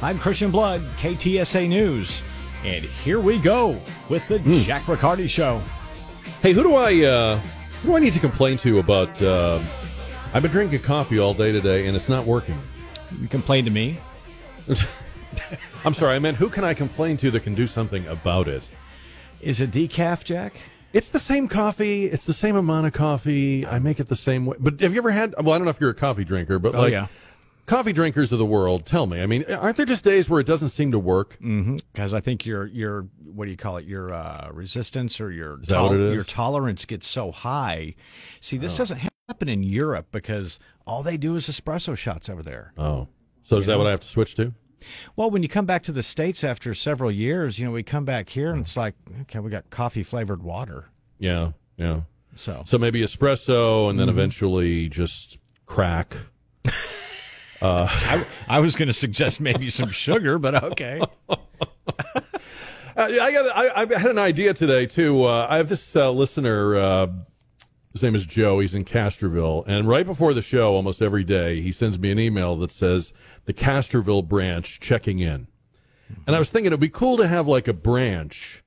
I'm Christian Blood, KTSA News, and here we go with the Hmm. Jack Riccardi Show. Hey, who do I uh, who do I need to complain to about? Uh, I've been drinking coffee all day today, and it's not working. You complain to me. I'm sorry, I meant who can I complain to that can do something about it? Is it decaf, Jack? It's the same coffee. It's the same amount of coffee. I make it the same way. But have you ever had? Well, I don't know if you're a coffee drinker, but Oh, like yeah. Coffee drinkers of the world, tell me. I mean, aren't there just days where it doesn't seem to work? Because I think your your what do you call it? Your uh, resistance or your that what it is? your tolerance gets so high. See, this doesn't happen in Europe because all they do is espresso shots over there. Oh, so is that what I have to switch to? Well, when you come back to the states after several years, you know, we come back here and it's like, okay, we got coffee flavored water. Yeah, yeah. So So maybe espresso, and then eventually just crack. I, I was going to suggest maybe some sugar, but okay. Uh, I got. I, I had an idea today too. Uh, I have this uh, listener. Uh, his name is Joe. He's in Castroville, and right before the show, almost every day, he sends me an email that says the Castroville branch checking in. And I was thinking it'd be cool to have like a branch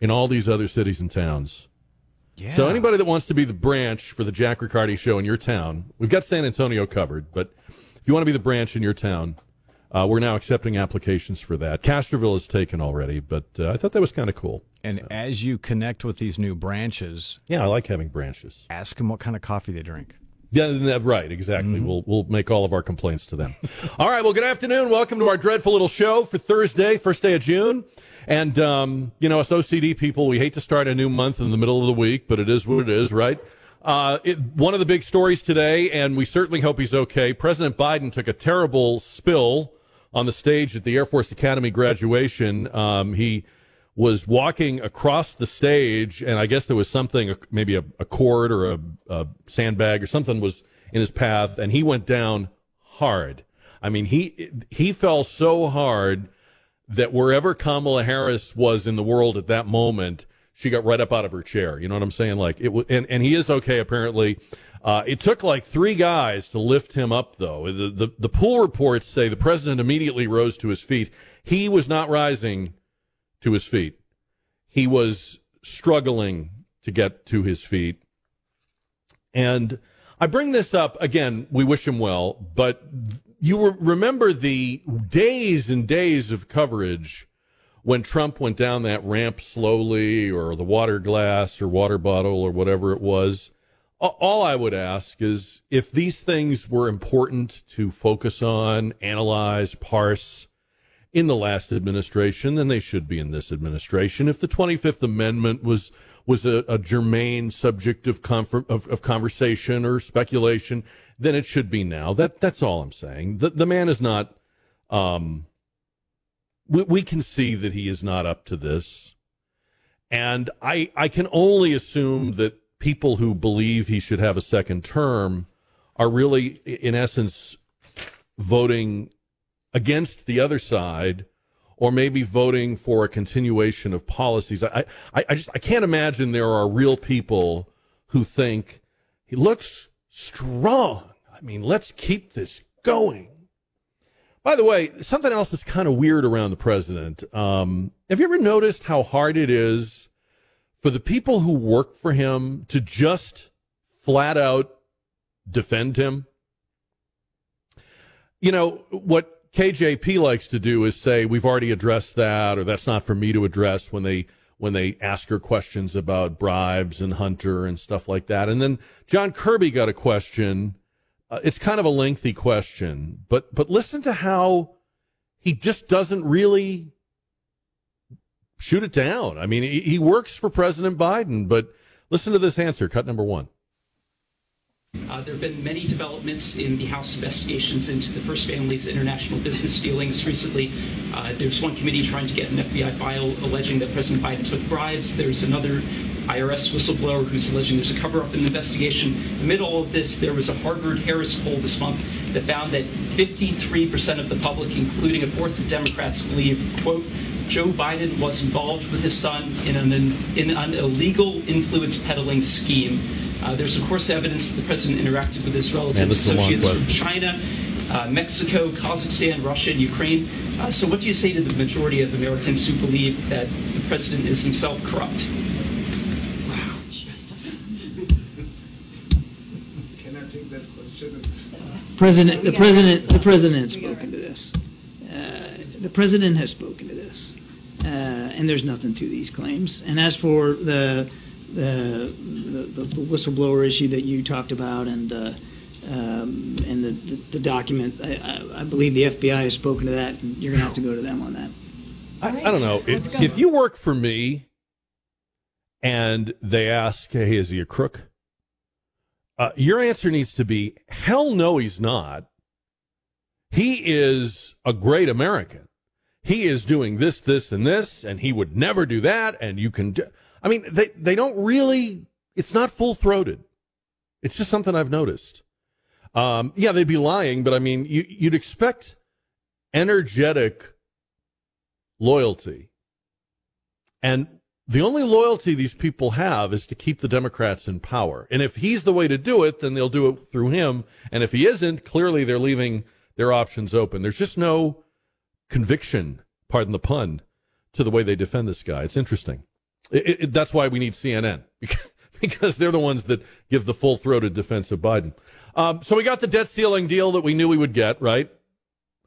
in all these other cities and towns. Yeah. So anybody that wants to be the branch for the Jack Riccardi show in your town, we've got San Antonio covered. But if you want to be the branch in your town, uh, we're now accepting applications for that. Castroville is taken already, but uh, I thought that was kind of cool. And as you connect with these new branches, Yeah, I like having branches. ask them what kind of coffee they drink. Yeah, right, exactly. We'll we'll make all of our complaints to them. all right. Well, good afternoon. Welcome to our dreadful little show for Thursday, first day of June. And um, you know, us OCD people, we hate to start a new month in the middle of the week, but it is what it is, right? Uh, it, one of the big stories today, and we certainly hope he's okay. President Biden took a terrible spill on the stage at the Air Force Academy graduation. Um, he was walking across the stage, and I guess there was something, maybe a, a cord or a, a sandbag or something was in his path, and he went down hard. I mean, he he fell so hard that wherever Kamala Harris was in the world at that moment, she got right up out of her chair. You know what I'm saying? Like it, wa- and and he is okay apparently. Uh, it took like three guys to lift him up, though. The, the the pool reports say the president immediately rose to his feet. He was not rising to his feet. He was struggling to get to his feet. And I bring this up again, we wish him well, but you remember the days and days of coverage when Trump went down that ramp slowly or the water glass or water bottle or whatever it was. All I would ask is if these things were important to focus on, analyze, parse, in the last administration then they should be in this administration. If the 25th Amendment was was a, a germane subject of, confer- of of conversation or speculation, then it should be now. That that's all I'm saying. The the man is not. Um, we, we can see that he is not up to this, and I I can only assume that people who believe he should have a second term are really, in essence, voting against the other side or maybe voting for a continuation of policies. I, I, I just I can't imagine there are real people who think he looks strong. I mean, let's keep this going. By the way, something else that's kind of weird around the president. Um, have you ever noticed how hard it is for the people who work for him to just flat out defend him? you know what KJP likes to do is say we've already addressed that or that's not for me to address when they when they ask her questions about bribes and Hunter and stuff like that. And then John Kirby got a question. Uh, it's kind of a lengthy question, but but listen to how he just doesn't really shoot it down. I mean, he, he works for President Biden, but listen to this answer, cut number 1. Uh, there have been many developments in the House investigations into the First Family's international business dealings recently. Uh, there's one committee trying to get an FBI file alleging that President Biden took bribes. There's another IRS whistleblower who's alleging there's a cover up in the investigation. Amid all of this, there was a Harvard Harris poll this month that found that 53% of the public, including a fourth of Democrats, believe, quote, Joe Biden was involved with his son in an, in an illegal influence peddling scheme. Uh, there's, of course, evidence that the president interacted with his relatives, Man, this is a long associates from. China, uh, Mexico, Kazakhstan, Russia, and Ukraine. Uh, so, what do you say to the majority of Americans who believe that the president is himself corrupt? Wow. Can I take that question? President, the president, the president has spoken to this. Uh, The president has spoken to this, uh, and there's nothing to these claims. And as for the the, the, the whistleblower issue that you talked about, and uh, um, and the, the, the document, I, I, I believe the FBI has spoken to that, and you're going to have to go to them on that. I, I don't know. If, if you work for me and they ask, hey, is he a crook? Uh, your answer needs to be, hell no, he's not. He is a great American. He is doing this, this, and this, and he would never do that. And you can do. I mean, they, they don't really, it's not full throated. It's just something I've noticed. Um, yeah, they'd be lying, but I mean, you, you'd expect energetic loyalty. And the only loyalty these people have is to keep the Democrats in power. And if he's the way to do it, then they'll do it through him. And if he isn't, clearly they're leaving their options open. There's just no conviction, pardon the pun, to the way they defend this guy. It's interesting. It, it, that's why we need CNN because they're the ones that give the full throated defense of Biden. Um, so we got the debt ceiling deal that we knew we would get, right?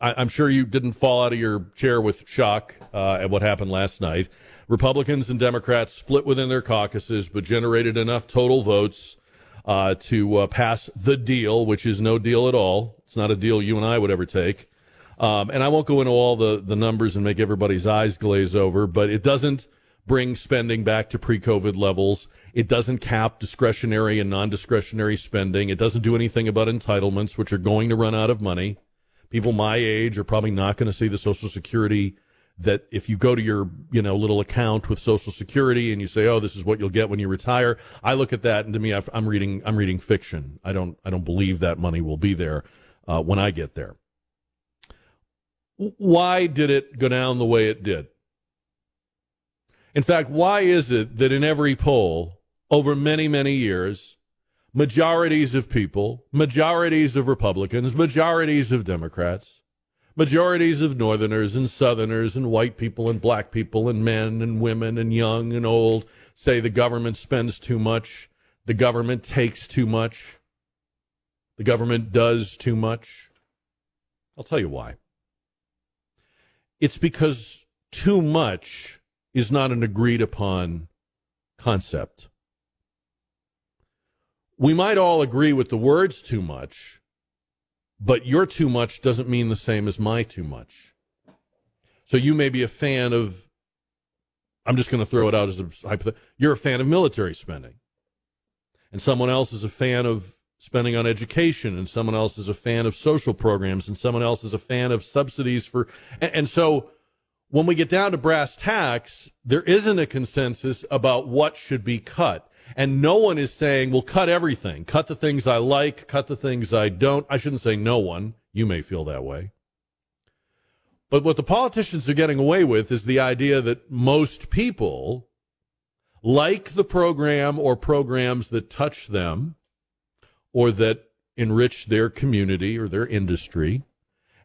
I, am sure you didn't fall out of your chair with shock uh, at what happened last night. Republicans and Democrats split within their caucuses, but generated enough total votes uh, to uh, pass the deal, which is no deal at all. It's not a deal you and I would ever take. Um, and I won't go into all the, the numbers and make everybody's eyes glaze over, but it doesn't bring spending back to pre COVID levels. It doesn't cap discretionary and non discretionary spending. It doesn't do anything about entitlements, which are going to run out of money. People my age are probably not going to see the Social Security that if you go to your you know little account with Social Security and you say, "Oh, this is what you'll get when you retire," I look at that and to me, I'm reading I'm reading fiction. I don't I don't believe that money will be there uh, when I get there. Why did it go down the way it did? In fact, why is it that in every poll over many many years, majorities of people, majorities of Republicans, majorities of Democrats majorities of Northerners and Southerners and white people and black people and men and women and young and old say the government spends too much, the government takes too much, the government does too much. I'll tell you why. It's because too much is not an agreed upon concept. We might all agree with the words too much, but your too much doesn't mean the same as my too much. So you may be a fan of, I'm just going to throw it out as a hypothetical. You're a fan of military spending. And someone else is a fan of spending on education, and someone else is a fan of social programs, and someone else is a fan of subsidies for. And, and so when we get down to brass tacks, there isn't a consensus about what should be cut. And no one is saying, well, cut everything. Cut the things I like, cut the things I don't. I shouldn't say no one. You may feel that way. But what the politicians are getting away with is the idea that most people like the program or programs that touch them or that enrich their community or their industry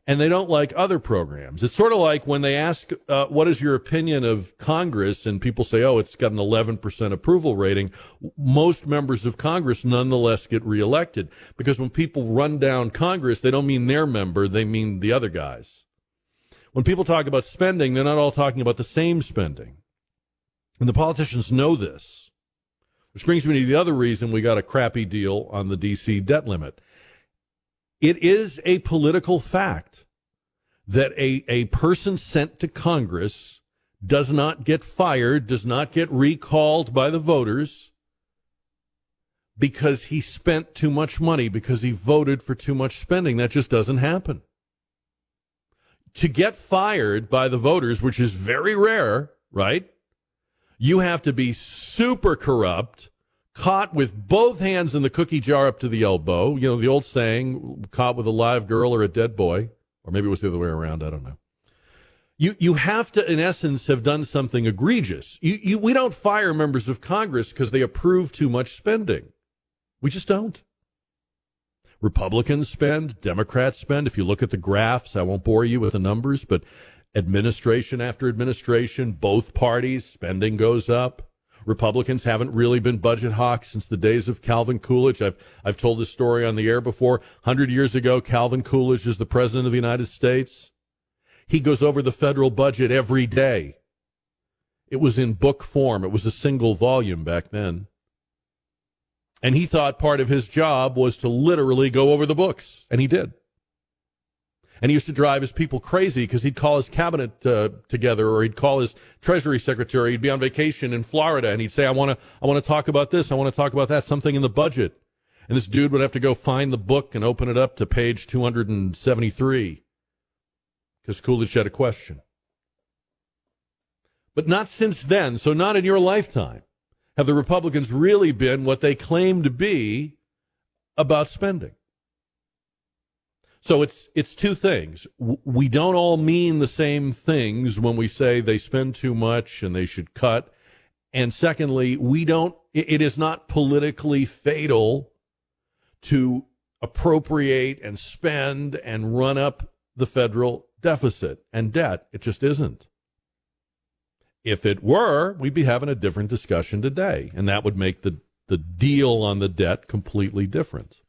and they don't like other programs. It's sort of like when they ask, uh, what is your opinion of Congress? And people say, oh, it's got an 11% approval rating. Most members of Congress nonetheless get reelected because when people run down Congress, they don't mean their member, they mean the other guys. When people talk about spending, they're not all talking about the same spending. And the politicians know this. Which brings me to the other reason we got a crappy deal on the DC debt limit. It is a political fact that a, a person sent to Congress does not get fired, does not get recalled by the voters because he spent too much money, because he voted for too much spending. That just doesn't happen. To get fired by the voters, which is very rare, right? You have to be super corrupt caught with both hands in the cookie jar up to the elbow. You know, the old saying, caught with a live girl or a dead boy. Or maybe it was the other way around. I don't know. You, you have to, in essence, have done something egregious. You, you, we don't fire members of Congress because they approve too much spending. We just don't. Republicans spend, Democrats spend. If you look at the graphs, I won't bore you with the numbers, but administration after administration, both parties, spending goes up. Republicans haven't really been budget hawks since the days of Calvin Coolidge. I've I've told this story on the air before. Hundred years ago, Calvin Coolidge is the president of the United States. He goes over the federal budget every day. It was in book form. It was a single volume back then. And he thought part of his job was to literally go over the books, and he did. And he used to drive his people crazy because he'd call his cabinet uh, together, or he'd call his treasury secretary. He'd be on vacation in Florida, and he'd say, "I want to, I want to talk about this. I want to talk about that. Something in the budget." And this dude would have to go find the book and open it up to page 273 because Coolidge had a question. But not since then. So not in your lifetime have the Republicans really been what they claim to be about spending. So it's it's two things. We don't all mean the same things when we say they spend too much and they should cut. And secondly, we don't it is not politically fatal to appropriate and spend and run up the federal deficit and debt. It just isn't. If it were, we'd be having a different discussion today, and that would make the, the deal on the debt completely different.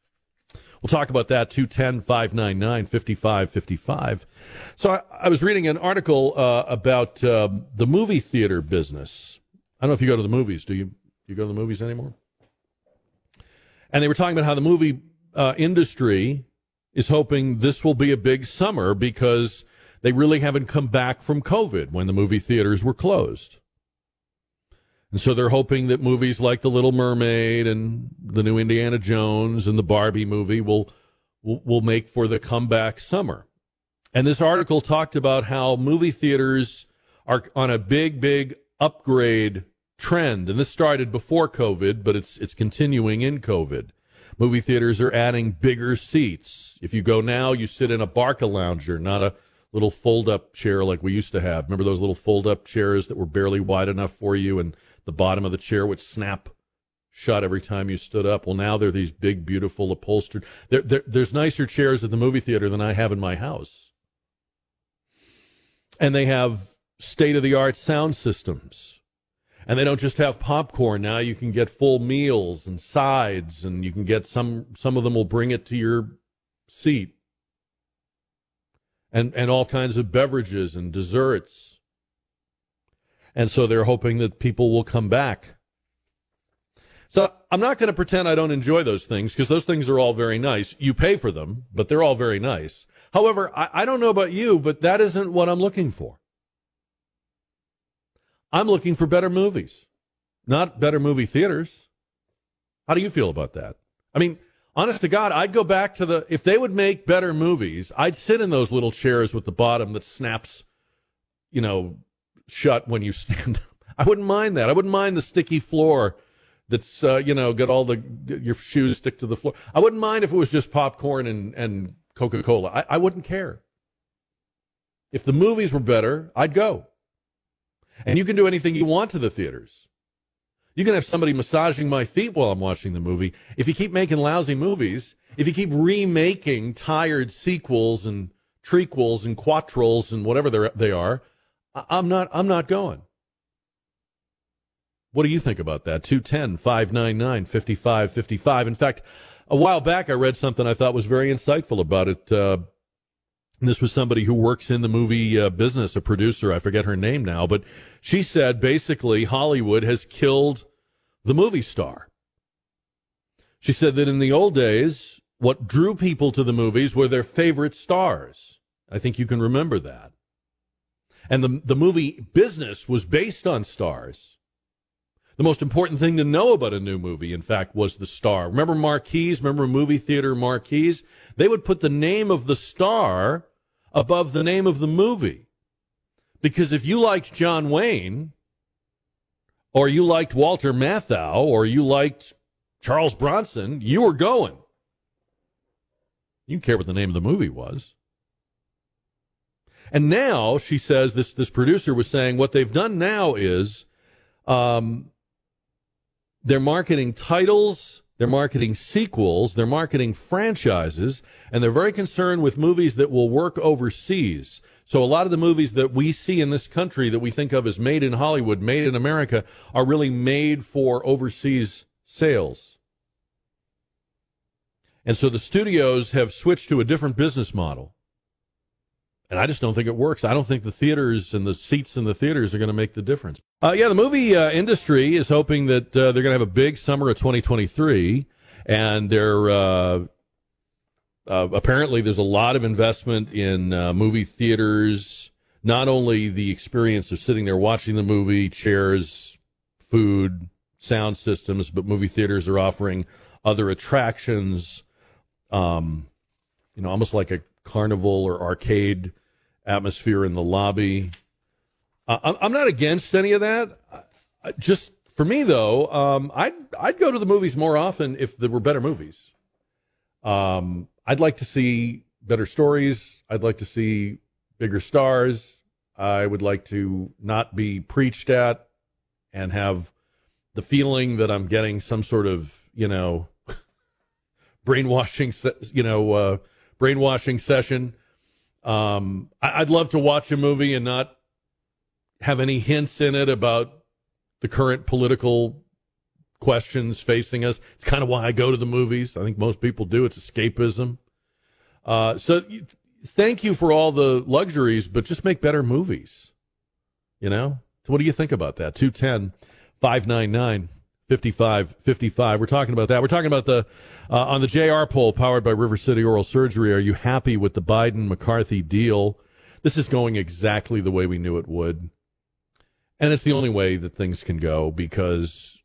We'll talk about that, 210 599 5555. So I, I, was reading an article uh, about uh, the movie theater business. I don't know if you go to the movies. Do you, do you go to the movies anymore? And they were talking about how the movie uh, industry is hoping this will be a big summer because they really haven't come back from COVID when the movie theaters were closed. And so they're hoping that movies like The Little Mermaid and the new Indiana Jones and the Barbie movie will will, will make for the comeback summer. And this article talked about how movie theaters are on a big, big upgrade trend. And this started before COVID, but it's it's continuing in COVID. Movie theaters are adding bigger seats. If you go now, you sit in a Barca lounger, not a little fold up chair like we used to have. Remember those little fold up chairs that were barely wide enough for you and the bottom of the chair would snap shut every time you stood up? Well, now they're these big, beautiful upholstered. They're, they're, there's nicer chairs at the movie theater than I have in my house. And they have state of the art sound systems. And they don't just have popcorn. Now you can get full meals and sides, and you can get some, some of them will bring it to your seat and, and all kinds of beverages and desserts. And so they're hoping that people will come back. So I'm not going to pretend I don't enjoy those things because those things are all very nice. You pay for them, but they're all very nice. However, I, I don't know about you, but that isn't what I'm looking for. I'm looking for better movies, not better movie theaters. How do you feel about that? I mean, honest to God, I'd go back to the, if they would make better movies, I'd sit in those little chairs with the bottom that snaps, you know, shut when you stand up. I wouldn't mind that. I wouldn't mind the sticky floor that's, uh, you know, got all the, your shoes stick to the floor. I wouldn't mind if it was just popcorn and, and Coca Cola. I, I wouldn't care. If the movies were better, I'd go. And you can do anything you want to the theaters. You can have somebody massaging my feet while I'm watching the movie. If you keep making lousy movies, if you keep remaking tired sequels and trequels and quattrels and whatever they are, I'm not, I'm not going. What do you think about that? 210 599 5555. In fact, a while back I read something I thought was very insightful about it. Uh, this was somebody who works in the movie uh, business, a producer. I forget her name now, but she said basically Hollywood has killed the movie star. She said that in the old days, what drew people to the movies were their favorite stars. I think you can remember that. And the, the movie business was based on stars. The most important thing to know about a new movie, in fact, was the star. Remember marquees? Remember movie theater marquees? They would put the name of the star above the name of the movie. Because if you liked John Wayne, or you liked Walter Matthau, or you liked Charles Bronson, you were going. You didn't care what the name of the movie was. And now she says this this producer was saying what they've done now is um, they're marketing titles they're marketing sequels, they're marketing franchises, and they're very concerned with movies that will work overseas. So a lot of the movies that we see in this country that we think of as made in Hollywood, made in America, are really made for overseas sales. And so the studios have switched to a different business model. And I just don't think it works. I don't think the theaters and the seats in the theaters are going to make the difference. Uh, yeah, the movie uh, industry is hoping that uh, they're going to have a big summer of 2023, and they're uh, uh, apparently there's a lot of investment in uh, movie theaters. Not only the experience of sitting there watching the movie, chairs, food, sound systems, but movie theaters are offering other attractions. Um, you know, almost like a carnival or arcade atmosphere in the lobby. Uh, I'm not against any of that. Just for me, though, um, I'd I'd go to the movies more often if there were better movies. Um, I'd like to see better stories. I'd like to see bigger stars. I would like to not be preached at and have the feeling that I'm getting some sort of you know brainwashing, you know, uh, brainwashing session um, I'd love to watch a movie and not have any hints in it about the current political questions facing us. It's kind of why I go to the movies. I think most people do. It's escapism. Uh, so thank you for all the luxuries, but just make better movies. You know? So what do you think about that? 210 599 5555. We're talking about that. We're talking about the uh, on the JR poll powered by River City Oral Surgery. Are you happy with the Biden McCarthy deal? This is going exactly the way we knew it would. And it's the only way that things can go because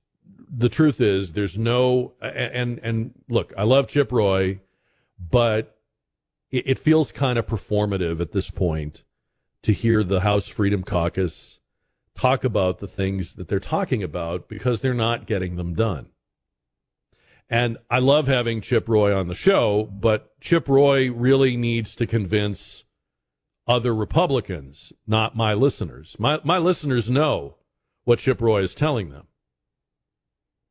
the truth is there's no and and look, I love Chip Roy, but it, it feels kind of performative at this point to hear the House Freedom Caucus talk about the things that they're talking about because they're not getting them done. And I love having Chip Roy on the show, but Chip Roy really needs to convince other Republicans, not my listeners. My my listeners know what Chip Roy is telling them.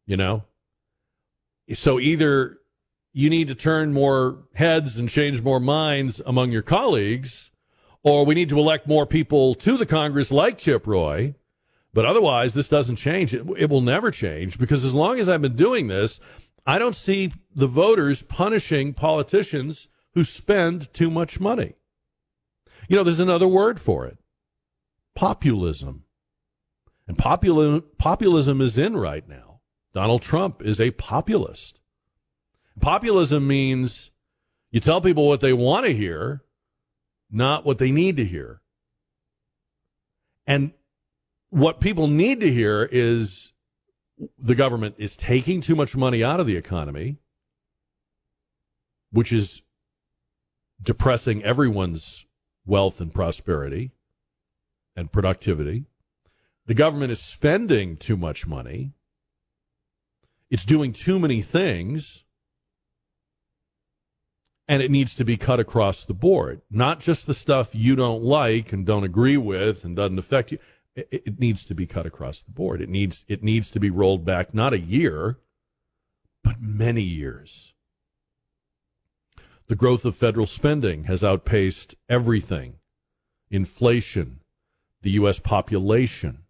You know? So either you need to turn more heads and change more minds among your colleagues, or we need to elect more people to the Congress like Chip Roy. But otherwise, this doesn't change. It, it will never change because as long as I've been doing this, I don't see the voters punishing politicians who spend too much money. You know, there's another word for it populism. And populism, populism is in right now. Donald Trump is a populist. Populism means you tell people what they want to hear not what they need to hear. And what people need to hear is the government is taking too much money out of the economy, which is depressing everyone's wealth and prosperity and productivity. The government is spending too much money. It's doing too many things and it needs to be cut across the board, not just the stuff you don't like and don't agree with and doesn't affect you. It, it, needs to be cut across the board. It needs it needs to be rolled back not a year, but many years. The growth of federal spending has outpaced everything. Inflation, the US population.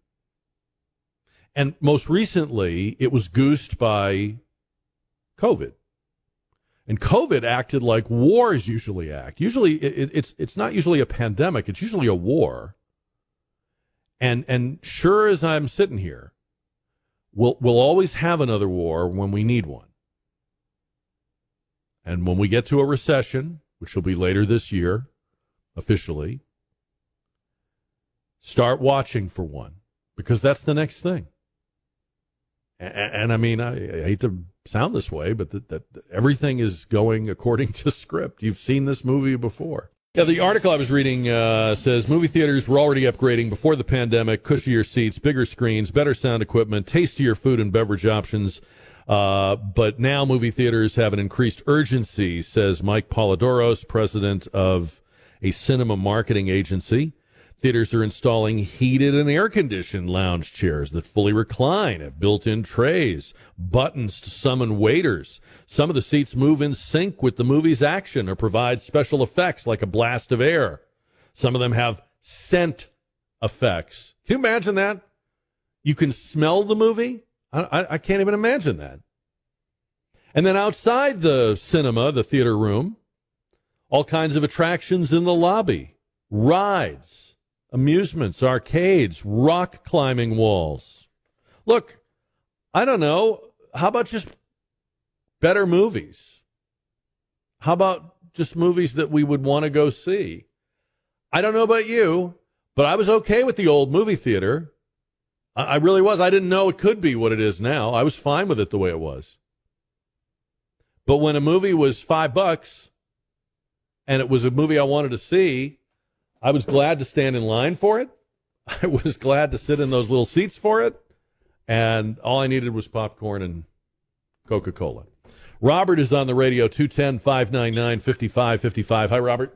And most recently, it was goosed by COVID. And COVID acted like wars usually act. Usually, it, it's it's not usually a pandemic. It's usually a war. And and sure as I'm sitting here, we'll we'll always have another war when we need one. And when we get to a recession, which will be later this year, officially, start watching for one because that's the next thing. And, and I mean, I, I hate to sound this way, but that, that everything is going according to script. You've seen this movie before. Yeah, the article I was reading uh, says movie theaters were already upgrading before the pandemic, cushier seats, bigger screens, better sound equipment, tastier food and beverage options. Uh, but now movie theaters have an increased urgency, says Mike Polidoros, president of a cinema marketing agency. Theaters are installing heated and air conditioned lounge chairs that fully recline, have built in trays, buttons to summon waiters. Some of the seats move in sync with the movie's action or provide special effects like a blast of air. Some of them have scent effects. Can you imagine that? You can smell the movie? I, I, I can't even imagine that. And then outside the cinema, the theater room, all kinds of attractions in the lobby, rides, amusements, arcades, rock climbing walls. Look, I don't know. How about just better movies? How about just movies that we would want to go see? I don't know about you, but I was okay with the old movie theater. I, I really was. I didn't know it could be what it is now. I was fine with it the way it was. But when a movie was five bucks and it was a movie I wanted to see, I was glad to stand in line for it. I was glad to sit in those little seats for it. And all I needed was popcorn and Coca Cola. Robert is on the radio, 210 599 5555. Hi, Robert.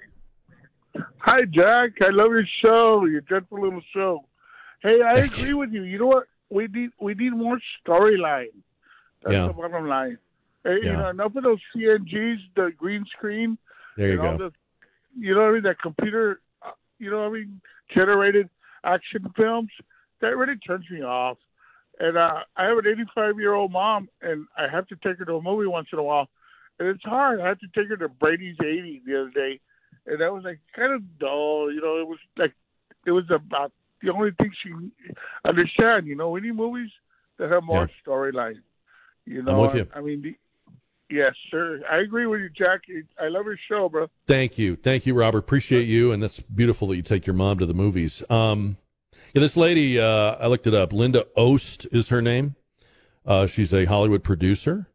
Hi, Jack. I love your show, your dreadful little show. Hey, I agree with you. You know what? We need we need more storyline. That's Yeah. the bottom line. Hey, You know, enough of those CNGs, the green screen, There you go. the, you know what I mean? That computer, you know what I mean? Generated action films. That really turns me off. And uh, I have an 85 year old mom, and I have to take her to a movie once in a while. And it's hard. I had to take her to Brady's 80 the other day, and that was like kind of dull. You know, it was like it was about the only thing she understand. You know, any movies that have more storyline. You know, you. I mean, the, yes, sir. I agree with you, Jack. I love your show, bro. Thank you. Thank you, Robert. Appreciate you. And that's beautiful that you take your mom to the movies. Um, yeah, this lady, uh, I looked it up. Linda Obst is her name. Uh, she's a Hollywood producer.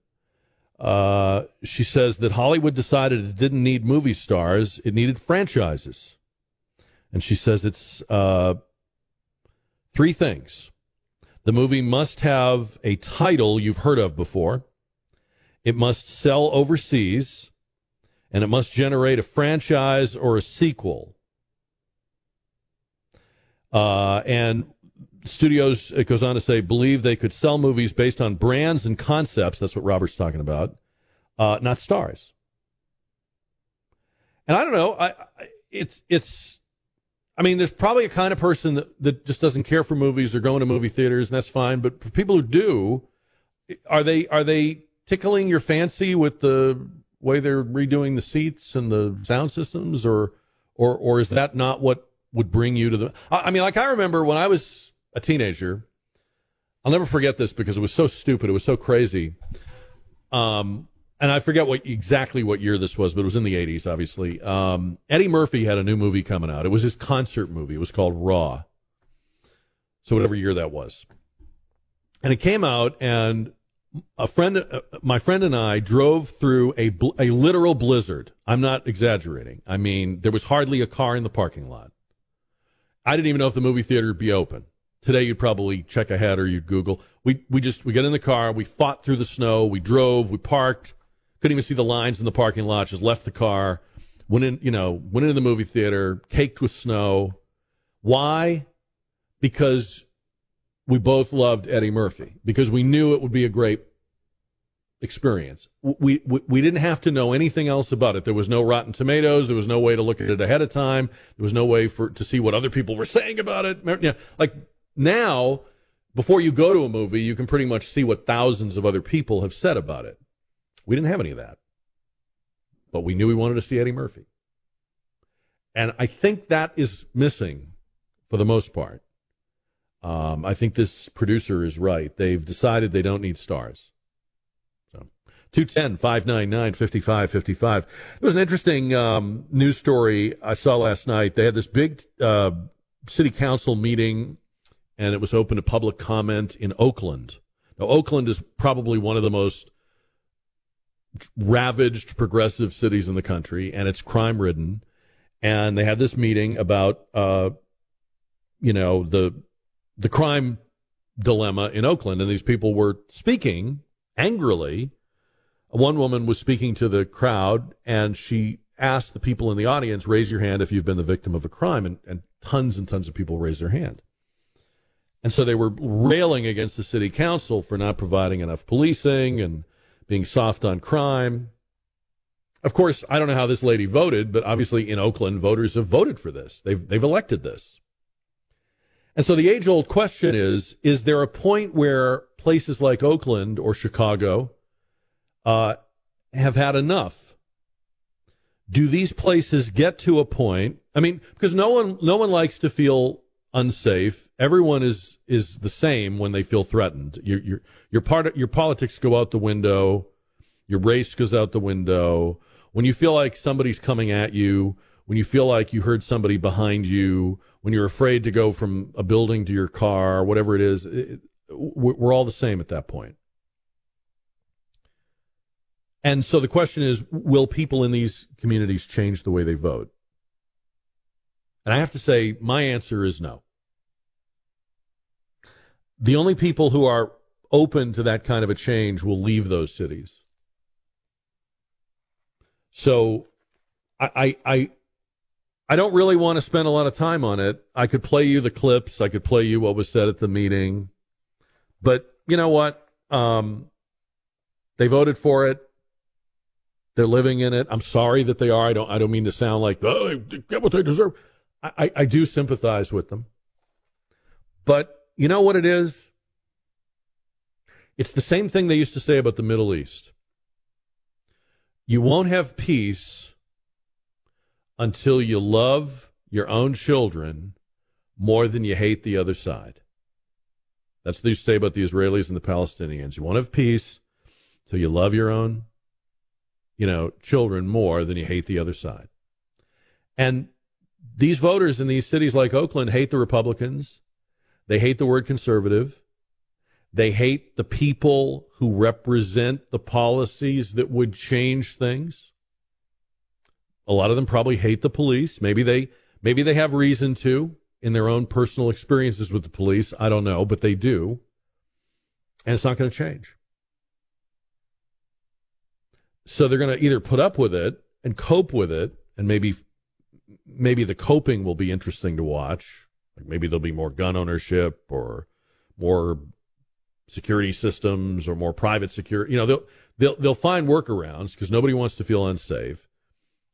Uh, she says that Hollywood decided it didn't need movie stars, it needed franchises. And she says it's uh, three things. The movie must have a title you've heard of before, it must sell overseas, and it must generate a franchise or a sequel. Uh, and studios, it goes on to say, believe they could sell movies based on brands and concepts. That's what Robert's talking about, uh, not stars. And I don't know. I, I it's it's. I mean, there's probably a kind of person that, that just doesn't care for movies or going to movie theaters, and that's fine. But for people who do, are they are they tickling your fancy with the way they're redoing the seats and the sound systems, or or or is that not what would bring you to the? I, I mean, like I remember when I was a teenager. I'll never forget this because it was so stupid. It was so crazy. Um, and I forget what exactly what year this was, but it was in the '80s, obviously. Um, Eddie Murphy had a new movie coming out. It was his concert movie. It was called Raw. So whatever year that was, and it came out, and a friend, uh, my friend and I drove through a bl- a literal blizzard. I'm not exaggerating. I mean, there was hardly a car in the parking lot. I didn't even know if the movie theater would be open. Today, you'd probably check ahead or you'd Google. We we just we got in the car, we fought through the snow, we drove, we parked, couldn't even see the lines in the parking lot. Just left the car, went in, you know, went into the movie theater, caked with snow. Why? Because we both loved Eddie Murphy. Because we knew it would be a great experience. We, we we didn't have to know anything else about it. There was no Rotten Tomatoes. There was no way to look at it ahead of time. There was no way for to see what other people were saying about it. Yeah, like now, before you go to a movie, you can pretty much see what thousands of other people have said about it. We didn't have any of that, but we knew we wanted to see Eddie Murphy, and I think that is missing for the most part. Um, I think this producer is right. They've decided they don't need stars. 210 599 5555. There was an interesting um, news story I saw last night. They had this big uh, city council meeting, and it was open to public comment in Oakland. Now, Oakland is probably one of the most ravaged progressive cities in the country, and it's crime ridden. And they had this meeting about, uh, you know, the the crime dilemma in Oakland, and these people were speaking angrily one woman was speaking to the crowd and she asked the people in the audience, raise your hand if you've been the victim of a crime. And, and tons and tons of people raised their hand. And so they were railing against the city council for not providing enough policing and being soft on crime. Of course, I don't know how this lady voted, but obviously in Oakland, voters have voted for this. They've, they've elected this. And so the age old question is Is there a point where places like Oakland or Chicago uh, have had enough? Do these places get to a point? I mean, because no one no one likes to feel unsafe. Everyone is is the same when they feel threatened. Your your your part your politics go out the window. Your race goes out the window. When you feel like somebody's coming at you, when you feel like you heard somebody behind you, when you're afraid to go from a building to your car, whatever it is, it, we're all the same at that point. And so the question is will people in these communities change the way they vote? And I have to say, my answer is no. The only people who are open to that kind of a change will leave those cities. So I, I, I don't really want to spend a lot of time on it. I could play you the clips. I could play you what was said at the meeting. But you know what? Um, they voted for it. They're living in it. I'm sorry that they are. I don't. I don't mean to sound like oh, they get what they deserve. I, I, I do sympathize with them. But you know what it is? It's the same thing they used to say about the Middle East. You won't have peace until you love your own children more than you hate the other side. That's what they say about the Israelis and the Palestinians. You won't have peace till you love your own, you know, children more than you hate the other side. And these voters in these cities like Oakland hate the Republicans. They hate the word conservative. They hate the people who represent the policies that would change things. A lot of them probably hate the police. Maybe they maybe they have reason to in their own personal experiences with the police. I don't know, but they do. And it's not going to change. So they're going to either put up with it and cope with it and maybe maybe the coping will be interesting to watch. Like maybe there'll be more gun ownership or more security systems or more private security. You know, they'll they'll they'll find workarounds because nobody wants to feel unsafe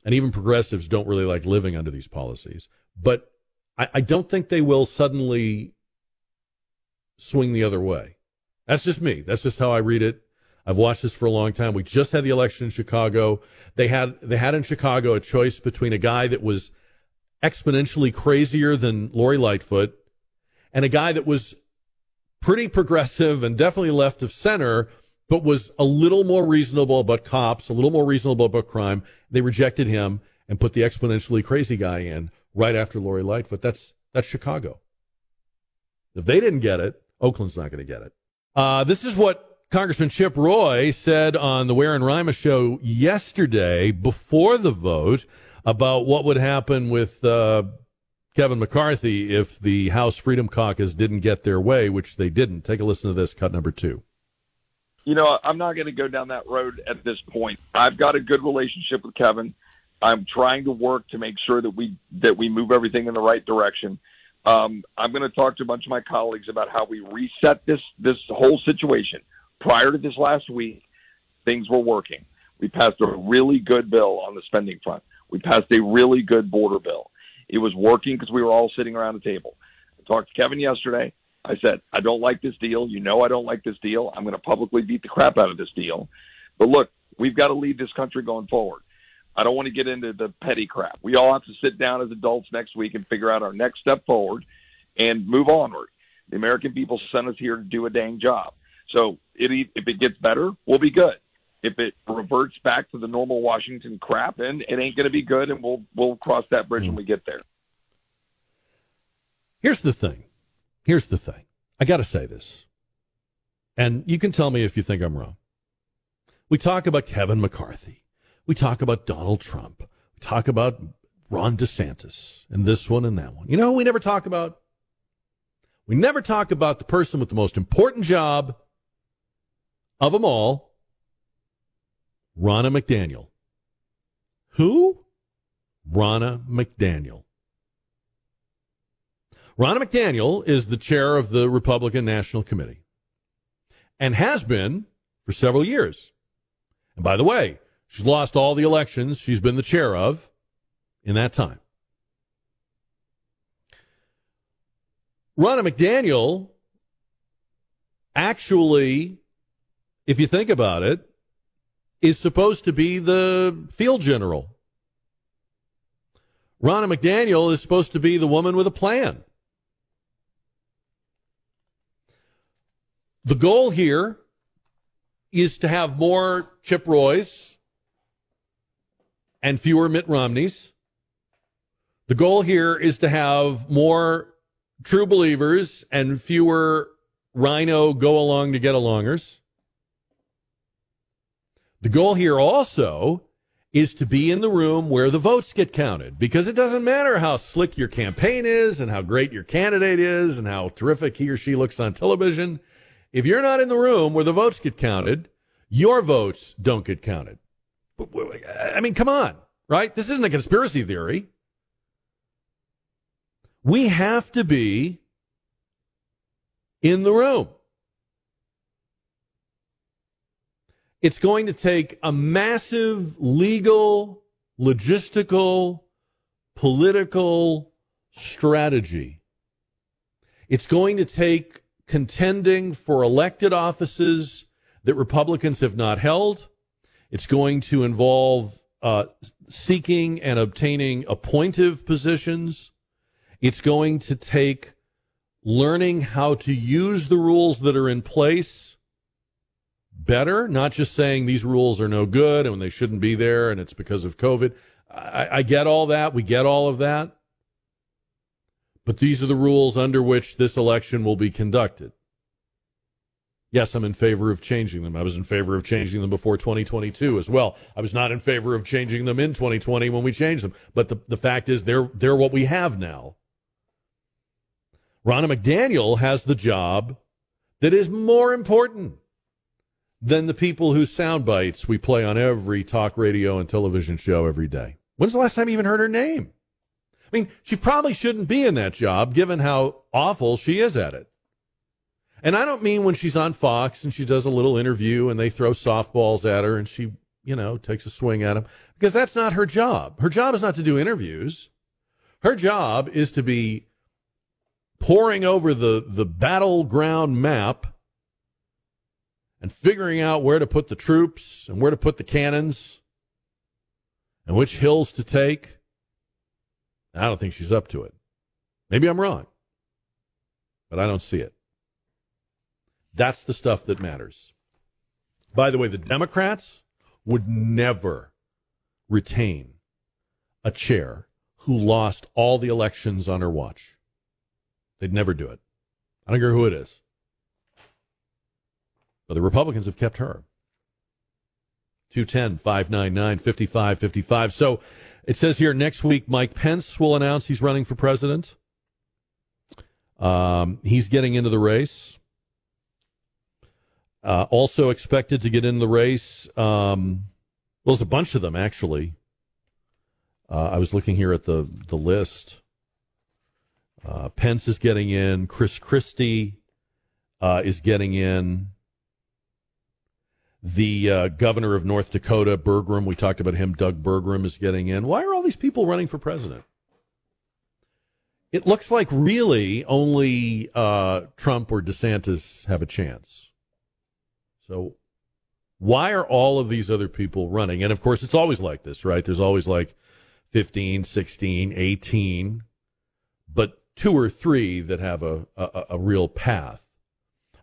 and even progressives don't really like living under these policies. But I, I don't think they will suddenly swing the other way. That's just me. That's just how I read it. I've watched this for a long time. We just had the election in Chicago. They had they had in Chicago a choice between a guy that was exponentially crazier than Lori Lightfoot and a guy that was pretty progressive and definitely left of center, but was a little more reasonable about cops, a little more reasonable about crime. They rejected him and put the exponentially crazy guy in right after Lori Lightfoot. That's that's Chicago. If they didn't get it, Oakland's not going to get it. Uh, this is what Congressman Chip Roy said on the Ware and Rima show yesterday before the vote about what would happen with uh, Kevin McCarthy if the House Freedom Caucus didn't get their way, which they didn't. Take a listen to this, cut number two you know, I'm not going to go down that road at this point. I've got a good relationship with Kevin. I'm trying to work to make sure that we that we move everything in the right direction. Um, I'm going to talk to a bunch of my colleagues about how we reset this this whole situation. Prior to this last week, things were working. We passed a really good bill on the spending front. We passed a really good border bill. It was working because we were all sitting around the table. I talked to Kevin yesterday. I said, I don't like this deal. You know I don't like this deal. I'm going to publicly beat the crap out of this deal. But look, we've got to lead this country going forward. I don't want to get into the petty crap. We all have to sit down as adults next week and figure out our next step forward and move onward. The American people sent us here to do a dang job. So it, if it gets better, we'll be good. If it reverts back to the normal Washington crap, and it ain't going to be good, and we'll we'll cross that bridge when we get there. Here's the thing Here's the thing I got to say this, and you can tell me if you think I'm wrong. We talk about Kevin McCarthy, we talk about Donald Trump, we talk about Ron DeSantis, and this one and that one. You know we never talk about? We never talk about the person with the most important job of them all, Ronna McDaniel. Who? Ronna McDaniel. Ronna McDaniel is the chair of the Republican National Committee and has been for several years. And by the way, she's lost all the elections she's been the chair of in that time. Ronna McDaniel actually, if you think about it, is supposed to be the field general. Ronna McDaniel is supposed to be the woman with a plan. The goal here is to have more Chip Roys and fewer Mitt Romneys. The goal here is to have more true believers and fewer RINO go along to get alongers. The goal here also is to be in the room where the votes get counted because it doesn't matter how slick your campaign is and how great your candidate is and how terrific he or she looks on television. If you're not in the room where the votes get counted, your votes don't get counted. I mean, come on, right? This isn't a conspiracy theory. We have to be in the room. It's going to take a massive legal, logistical, political strategy. It's going to take contending for elected offices that Republicans have not held. It's going to involve uh, seeking and obtaining appointive positions. It's going to take learning how to use the rules that are in place better, not just saying these rules are no good and they shouldn't be there and it's because of COVID. I, I get all that. We get all of that. But these are the rules under which this election will be conducted. Yes, I'm in favor of changing them. I was in favor of changing them before 2022 as well. I was not in favor of changing them in 2020 when we changed them. But the, the fact is, they're, they're what we have now. Ronna McDaniel has the job that is more important than the people whose sound bites we play on every talk radio and television show every day. When's the last time you even heard her name? I mean, she probably shouldn't be in that job given how awful she is at it. And I don't mean when she's on Fox and she does a little interview and they throw softballs at her and she, you know, takes a swing at them because that's not her job. Her job is not to do interviews. Her job is to be poring over the, the battleground map and figuring out where to put the troops and where to put the cannons and which hills to take. I don't think she's up to it. Maybe I'm wrong, but I don't see it. That's the stuff that matters. By the way, the Democrats would never retain a chair who lost all the elections on her watch. They'd never do it. I don't care who it is. But the Republicans have kept her. 210 599 5555. So it says here next week Mike Pence will announce he's running for president. Um, he's getting into the race. Uh, also expected to get in the race. Um, well, there's a bunch of them actually. Uh, I was looking here at the the list. Uh, Pence is getting in. Chris Christie uh, is getting in. The uh, governor of North Dakota, Burgum, we talked about him. Doug Burgum is getting in. Why are all these people running for president? It looks like really only uh, Trump or DeSantis have a chance. So why are all of these other people running? And of course, it's always like this, right? There's always like 15, 16, 18, but two or three that have a, a, a real path.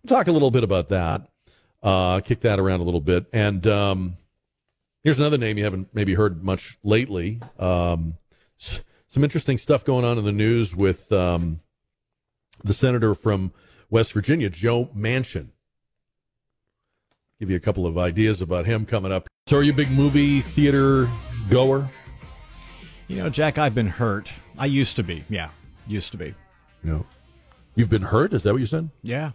We'll talk a little bit about that, uh, kick that around a little bit. And um, here's another name you haven't maybe heard much lately. Um, some interesting stuff going on in the news with um, the senator from West Virginia, Joe Manchin give you a couple of ideas about him coming up. So, are you a big movie theater goer? You know, Jack, I've been hurt. I used to be. Yeah, used to be. No. You've been hurt? Is that what you said? Yeah.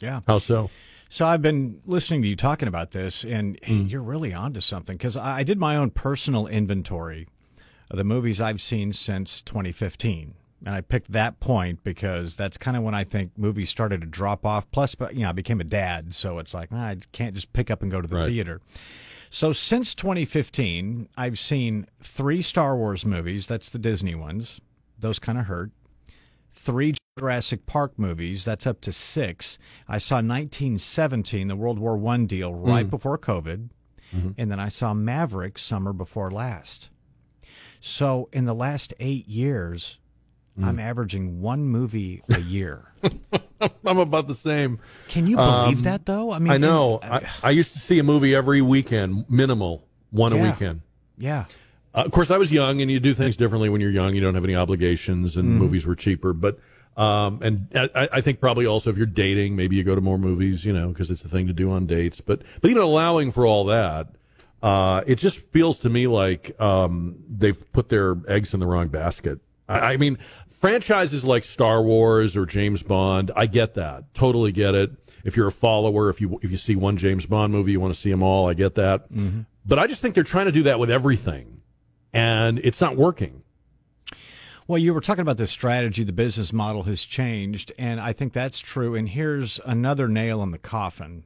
Yeah. How so? So I've been listening to you talking about this, and mm. you're really onto something because I, I did my own personal inventory of the movies I've seen since 2015. And I picked that point because that's kind of when I think movies started to drop off. Plus, but you know, I became a dad, so it's like nah, I can't just pick up and go to the Right. theater. So since 2015, I've seen three Star Wars movies. That's the Disney ones. Those kind of hurt. Three Jurassic Park movies. That's up to six. I saw 1917, the World War One deal, right mm. before COVID, mm-hmm. and then I saw Maverick summer before last. So in the last eight years, mm. I'm averaging one movie a year. I'm about the same. Can you believe um, that though? I mean, I know. in- I, I used to see a movie every weekend, minimal, one a weekend. yeah. Uh, of course, I was young, and you do things differently when you're young. You don't have any obligations, and movies were cheaper. But um, and I, I think probably also if you're dating, maybe you go to more movies, you know, because it's a thing to do on dates. But but even allowing for all that, uh, it just feels to me like um, they've put their eggs in the wrong basket. I, I mean, franchises like Star Wars or James Bond, I get that, totally get it. If you're a follower, if you if you see one James Bond movie, you want to see them all. I get that. But I just think they're trying to do that with everything and it's not working. Well, you were talking about the strategy, the business model has changed, and I think that's true. And here's another nail in the coffin.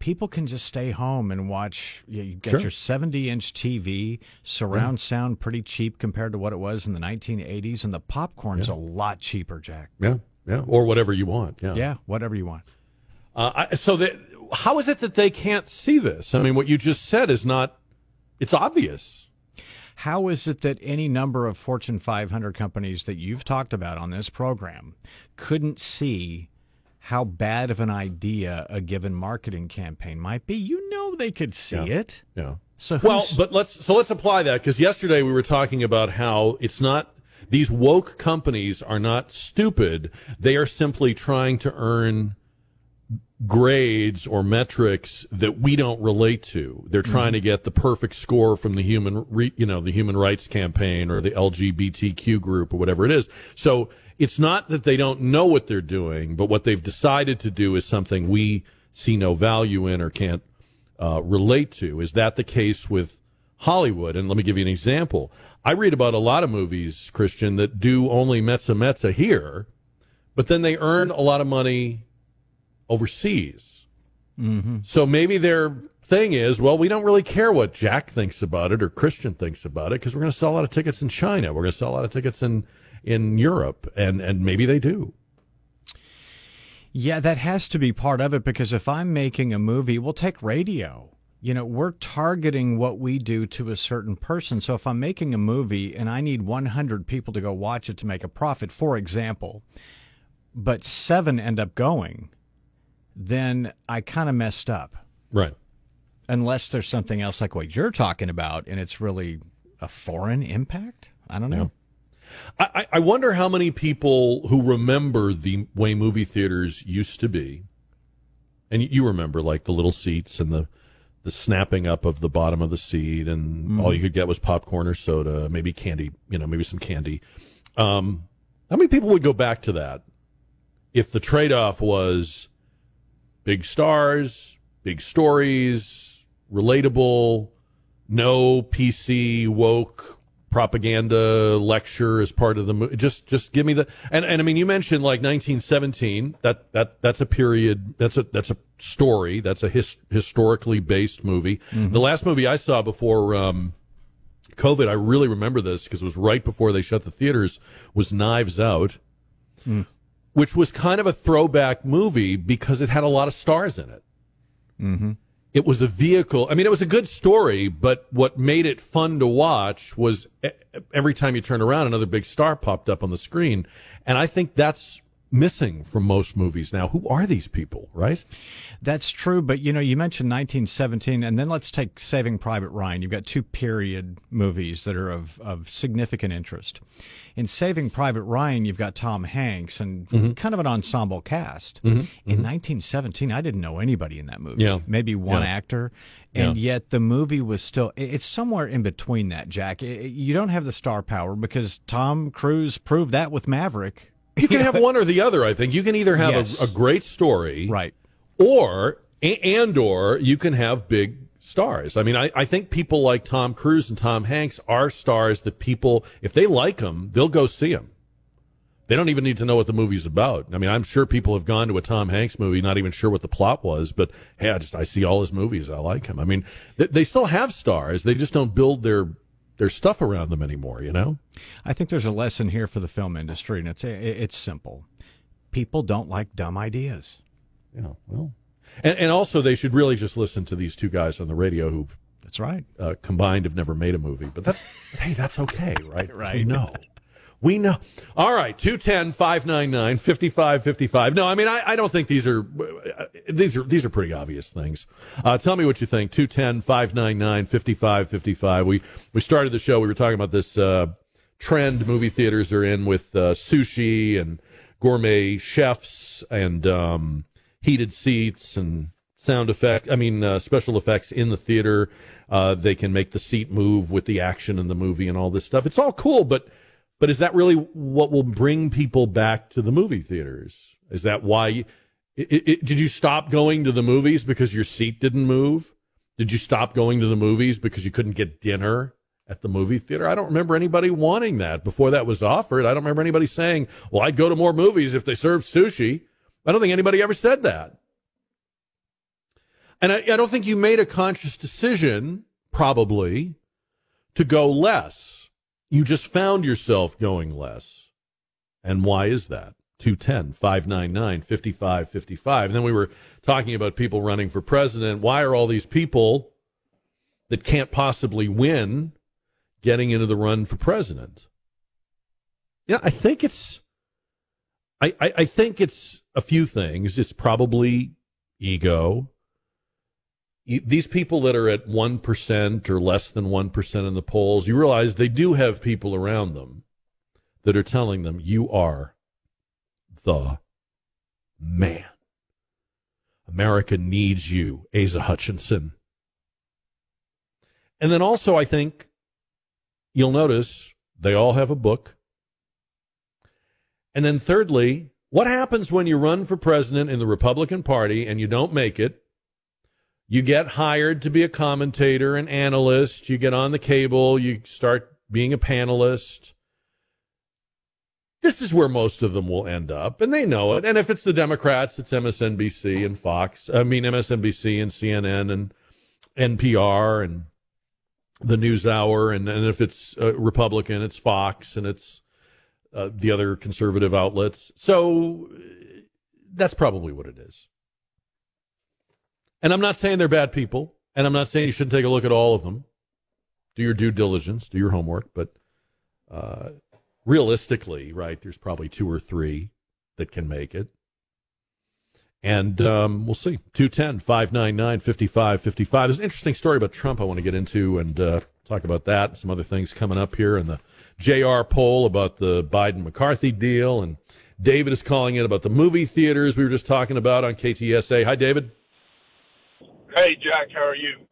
People can just stay home and watch. You, get Sure. your 70 inch TV, surround sound pretty cheap compared to what it was in the 1980s, and the popcorn's a lot cheaper, Jack. Yeah, yeah, or whatever you want. Yeah. Yeah, whatever you want. Uh, I, so that, how is it that they can't see this? I mean, what you just said is not. It's obvious. How is it that any number of Fortune 500 companies that you've talked about on this program couldn't see how bad of an idea a given marketing campaign might be? You know they could see it. Yeah. So Well, but let's so let's apply that because yesterday we were talking about how it's not these woke companies are not stupid. They are simply trying to earn grades or metrics that we don't relate to. They're trying to get the perfect score from the human, re, you know, the human rights campaign or the LGBTQ group or whatever it is. So it's not that they don't know what they're doing, but what they've decided to do is something we see no value in or can't uh, relate to. Is that the case with Hollywood? And let me give you an example. I read about a lot of movies, Christian, that do only mezza mezza here, but then they earn a lot of money overseas. Mm-hmm. So maybe their thing is, well, we don't really care what Jack thinks about it or Christian thinks about it because we're going to sell a lot of tickets in China. We're going to sell a lot of tickets in in Europe, and and maybe they do. yeah, that has to be part of it because if I'm making a movie, we'll take radio. You know, we're targeting what we do to a certain person. So if I'm making a movie and I need 100 people to go watch it to make a profit, for example, but seven end up going, then I kind of messed up. Right. Unless there's something else like what you're talking about and it's really a foreign impact. I don't know. I, I- I wonder how many people who remember the way movie theaters used to be, and you- remember like the little seats and the the snapping up of the bottom of the seat, and all you could get was popcorn or soda, maybe candy, you know, maybe some candy. Um, how many people would go back to that if the trade off was big stars, big stories, relatable, no PC woke propaganda lecture as part of the movie. Just just give me the and, and I mean you mentioned like 1917. That that that's a period. That's a that's a story. That's a his, historically based movie. The last movie I saw before. Um, COVID, I really remember this because it was right before they shut the theaters, was Knives Out, which was kind of a throwback movie because it had a lot of stars in it. Mm-hmm. It was a vehicle. I mean, it was a good story, but what made it fun to watch was every time you turned around, another big star popped up on the screen. And I think that's missing from most movies now. Who are these people, right? That's true, but you know, you mentioned 1917, and then let's take Saving Private Ryan. You've got two period movies that are of, of significant interest. In Saving Private Ryan, you've got Tom Hanks and Mm-hmm. kind of an ensemble cast. In 1917, I didn't know anybody in that movie. Yeah. Maybe one Yeah. actor. And Yeah. yet the movie was still, it's somewhere in between that, Jack. You don't have the star power because Tom Cruise proved that with Maverick. You can have one or the other, I think. You can either have Yes. a, a great story. Right. or and or you can have big stars. I mean, I, I think people like Tom Cruise and Tom Hanks are stars that people, if they like them, they'll go see them. They don't even need to know what the movie's about. I mean, I'm sure people have gone to a Tom Hanks movie not even sure what the plot was, but hey, I just I see all his movies. I like him. I mean, they, they still have stars. They just don't build their their stuff around them anymore. You know. I think there's a lesson here for the film industry, and it's it's simple. People don't like dumb ideas. Yeah. Well, and, and also they should really just listen to these two guys on the radio who. That's right. Uh, combined have never made a movie, but that's hey, that's okay, right? Right. No. We know. All right, 210 599 5555. No, I mean, I, I, don't think these are, these are, these are pretty obvious things. Uh, tell me what you think. 210 599 5555. We, we started the show, we were talking about this, uh, trend movie theaters are in with, uh, sushi and gourmet chefs and, um, heated seats and sound effect. I mean, uh, special effects in the theater. Uh, they can make the seat move with the action in the movie and all this stuff. It's all cool, but, but is that really what will bring people back to the movie theaters? Is that why? It, it, did you stop going to the movies because your seat didn't move? Did you stop going to the movies because you couldn't get dinner at the movie theater? I don't remember anybody wanting that before that was offered. I don't remember anybody saying, well, I'd go to more movies if they served sushi. I don't think anybody ever said that. And I, I don't think you made a conscious decision, probably, to go less you just found yourself going less. And why is that? 210 599 5555. And then we were talking about people running for president. Why are all these people that can't possibly win getting into the run for president? Yeah, I think it's I, I, I think it's a few things. It's probably ego these people that are at 1% or less than 1% in the polls, you realize they do have people around them that are telling them, you are the man. America needs you, Asa Hutchinson. And then also, I think you'll notice they all have a book. And then, thirdly, what happens when you run for president in the Republican Party and you don't make it? You get hired to be a commentator, an analyst, you get on the cable, you start being a panelist. This is where most of them will end up, and they know it. And if it's the Democrats, it's MSNBC and Fox. I mean, MSNBC and CNN and NPR and the News Hour. And, and if it's a Republican, it's Fox and it's uh, the other conservative outlets. So that's probably what it is. And I'm not saying they're bad people, and I'm not saying you shouldn't take a look at all of them. Do your due diligence, do your homework, but uh, realistically, right, there's probably two or three that can make it. And um, we'll see. 210 599 5555. There's an interesting story about Trump I want to get into and uh, talk about that some other things coming up here. And the JR poll about the Biden McCarthy deal. And David is calling in about the movie theaters we were just talking about on KTSA. Hi, David. Hey, Jack, how are you?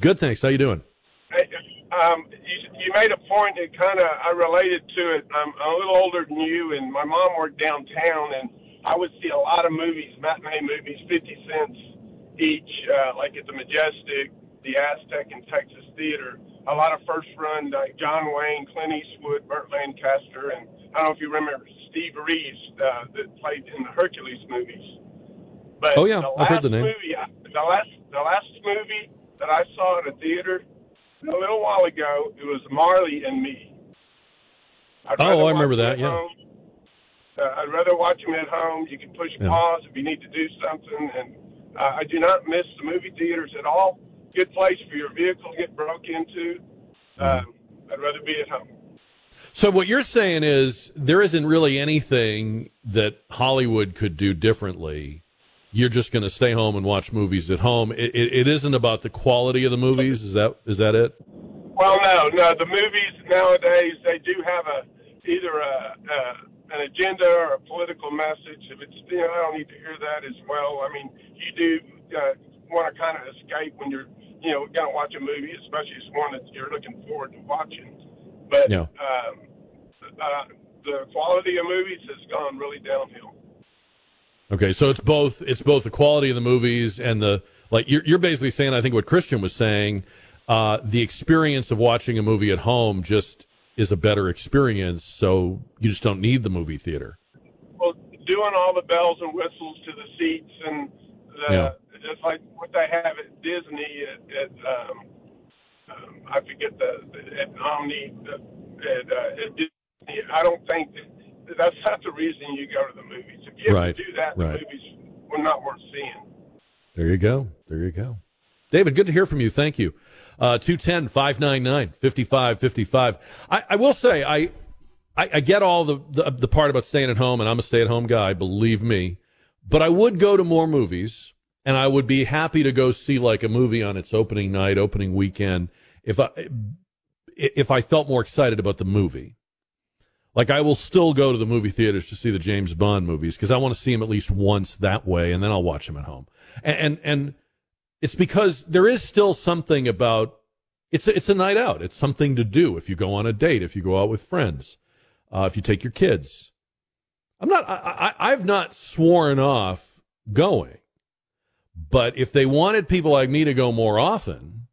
Good, thanks. How you doing? Hey, um, you, you made a point that kind of I related to it. I'm, a little older than you, and my mom worked downtown, and I would see a lot of movies, matinee movies, 50 cents each, uh, like at the Majestic, the Aztec, and Texas Theater. A lot of first run, like John Wayne, Clint Eastwood, Burt Lancaster, and I don't know if you remember Steve Reeves uh, that played in the Hercules movies. But oh yeah, I've heard the name. Movie, the last the last movie that I saw in a theater a little while ago, it was Marley and Me. I'd oh, I remember that. Yeah. Home. Uh, I'd rather watch them at home. You can push yeah. pause if you need to do something, and uh, I do not miss the movie theaters at all. Good place for your vehicle to get broke into. Uh, I'd rather be at home. So what you're saying is there isn't really anything that Hollywood could do differently you're just going to stay home and watch movies at home. It, it, it isn't about the quality of the movies. Is that is that it? Well, no, no. The movies nowadays they do have a either a, a an agenda or a political message. If it's you know, I don't need to hear that as well. I mean, you do uh, want to kind of escape when you're you know going to watch a movie, especially it's one that you're looking forward to watching. But yeah. um, uh, the quality of movies has gone really downhill. Okay, so it's both it's both the quality of the movies and the like. You're you're basically saying I think what Christian was saying, uh, the experience of watching a movie at home just is a better experience. So you just don't need the movie theater. Well, doing all the bells and whistles to the seats and the, Yeah. it's like what they have at Disney at, at um, um, I forget the, the at Omni the, at, uh, at Disney. I don't think that, that's not the reason you go to the movies. If you Right, do that, right. the movies were not worth seeing. There you go. There you go. David, good to hear from you. Thank you. Uh, 210 599 5555. I will say, I, I, I get all the, the, the part about staying at home, and I'm a stay at home guy, believe me. But I would go to more movies, and I would be happy to go see like a movie on its opening night, opening weekend, if I, if I felt more excited about the movie. Like I will still go to the movie theaters to see the James Bond movies because I want to see them at least once that way, and then I'll watch them at home. And and, and it's because there is still something about it's a, it's a night out. It's something to do if you go on a date, if you go out with friends, uh, if you take your kids. I'm not. I, I I've not sworn off going, but if they wanted people like me to go more often,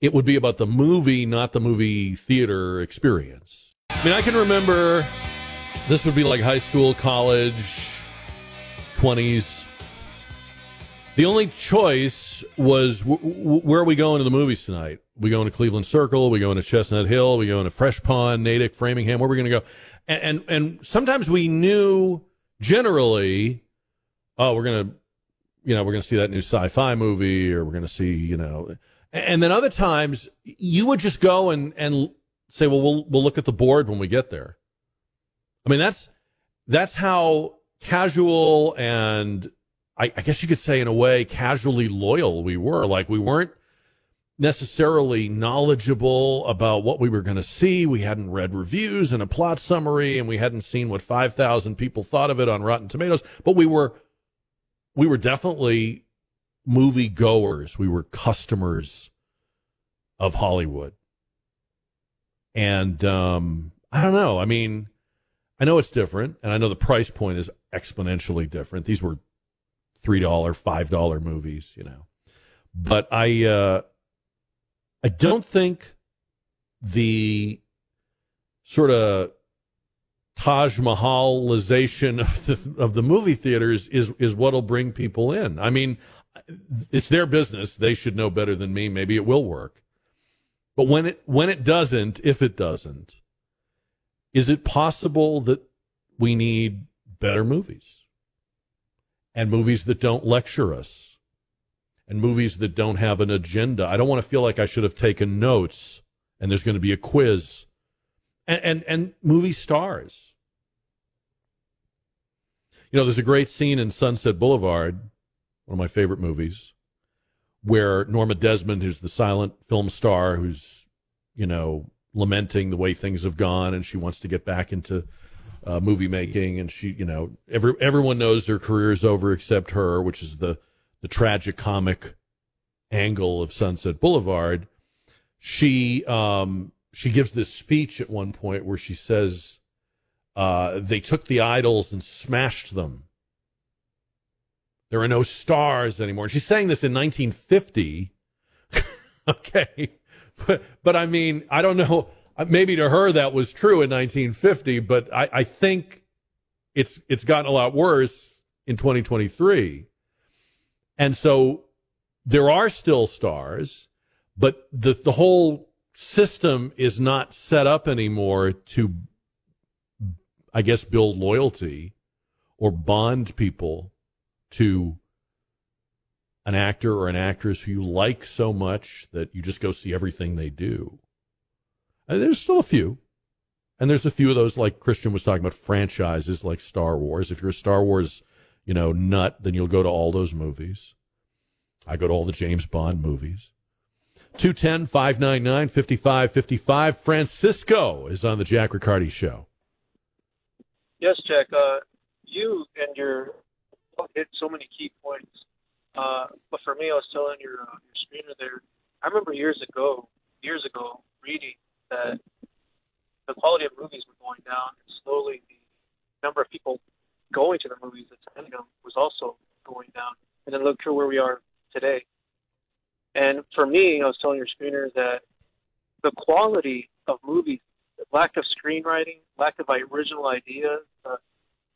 it would be about the movie, not the movie theater experience. I mean, I can remember this would be like high school, college, 20s. The only choice was w- w- where are we going to the movies tonight? We going to Cleveland Circle? We going to Chestnut Hill? We going to Fresh Pond, Natick, Framingham? Where are we going to go? And, and and sometimes we knew generally, oh, we're gonna, you know, we're gonna see that new sci-fi movie, or we're gonna see, you know, and then other times you would just go and and say, well, we'll we'll look at the board when we get there. I mean, that's that's how casual and I, I guess you could say in a way casually loyal we were. Like we weren't necessarily knowledgeable about what we were going to see. We hadn't read reviews and a plot summary, and we hadn't seen what five thousand people thought of it on Rotten Tomatoes. But we were we were definitely movie goers. We were customers of Hollywood. And um, I don't know. I mean, I know it's different, and I know the price point is exponentially different. These were three dollar, five dollar movies, you know. But I, uh, I don't think the sort of Taj Mahalization of the of the movie theaters is is what'll bring people in. I mean, it's their business; they should know better than me. Maybe it will work. But when it when it doesn't, if it doesn't, is it possible that we need better movies and movies that don't lecture us and movies that don't have an agenda? I don't want to feel like I should have taken notes and there's going to be a quiz and and, and movie stars. You know, there's a great scene in Sunset Boulevard, one of my favorite movies, where Norma Desmond, who's the silent film star, who's, you know, lamenting the way things have gone and she wants to get back into uh, movie making. And she, you know, every, everyone knows her career is over except her, which is the, the tragic comic angle of Sunset Boulevard. She, um, she gives this speech at one point where she says, uh, they took the idols and smashed them. There are no stars anymore. She's saying this in 1950. okay. But, but I mean, I don't know. Maybe to her that was true in 1950, but I, I think it's, it's gotten a lot worse in 2023. And so there are still stars, but the, the whole system is not set up anymore to, I guess, build loyalty or bond people to an actor or an actress who you like so much that you just go see everything they do. And there's still a few. And there's a few of those, like Christian was talking about, franchises like Star Wars. If you're a Star Wars, you know, nut, then you'll go to all those movies. I go to all the James Bond movies. 210 599 5555. Francisco is on the Jack Riccardi show. Yes, Jack. Uh, you and your hit so many key points. Uh, but for me, I was telling your uh, your screener there. I remember years ago, years ago, reading that the quality of movies were going down, and slowly the number of people going to the movies, attending them, was also going down. And then look here where we are today. And for me, I was telling your screener that the quality of movies, the lack of screenwriting, lack of original ideas, uh,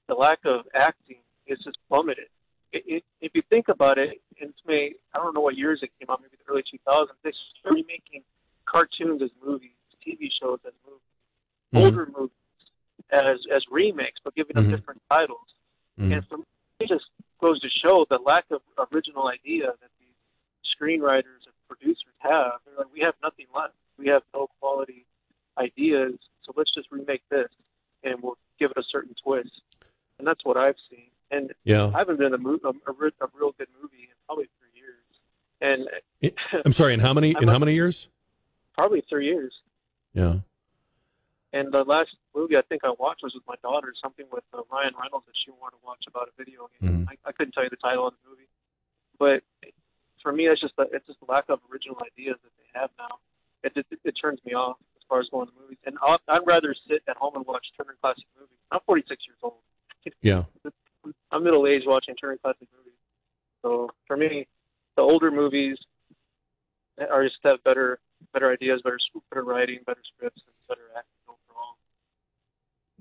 the lack of acting is just plummeted. It, it, if you think about it, it's may I don't know what years it came out, maybe the early 2000s. They started remaking cartoons as movies, TV shows as movies, Mhm. older movies as as remakes, but giving them Mhm. different titles. Mhm. And for me, it just goes to show the lack of original idea that these screenwriters and producers have. They're like, we have nothing left. We have no quality ideas, so let's just remake this and we'll give it a certain twist. And that's what I've seen. And Yeah. I haven't been a, mo- a, a, a real good movie in probably three years. And I'm sorry. In how many? In how many years? probably three years. Yeah. And the last movie I think I watched was with my daughter, something with uh, Ryan Reynolds that she wanted to watch about a video game. Mhm. I, I couldn't tell you the title of the movie, but for me, it's just the, it's just the lack of original ideas that they have now. It it, it turns me off as far as going to movies, and I'll, I'd rather sit at home and watch Turner Classic Movies. I'm 46 years old. Yeah. I'm middle aged watching Turner Classic Movies. So for me, the older movies are just have better better ideas, better better writing, better scripts, and better acting overall.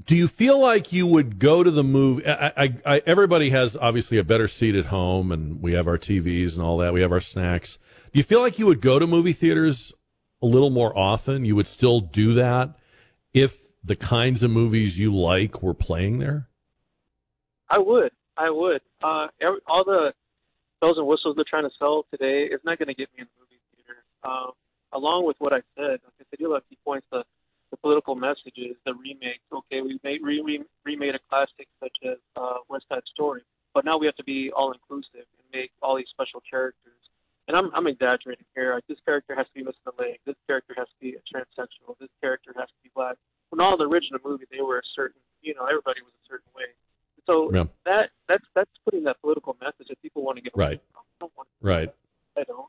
Do you feel like you would go to the movie? I, I, I, everybody has obviously a better seat at home, and we have our TVs and all that. We have our snacks. Do you feel like you would go to movie theaters a little more often? You would still do that if the kinds of movies you like were playing there? I would. I would. Uh, every, all the bells and whistles they're trying to sell today is not going to get me in the movie theater. Um, along with what I said, like I said, you have key points, the, the political messages, the remakes. Okay, we made re, re, remade a classic such as uh, West Side Story, but now we have to be all inclusive and make all these special characters. And I'm, I'm exaggerating here. Like, this character has to be missing a leg. This character has to be a transsexual. This character has to be black. When all the original movie, they were a certain, you know, everybody was a certain way. So Yeah. that that's that's putting that political message that people want to get Right. from. I don't want Right. I don't.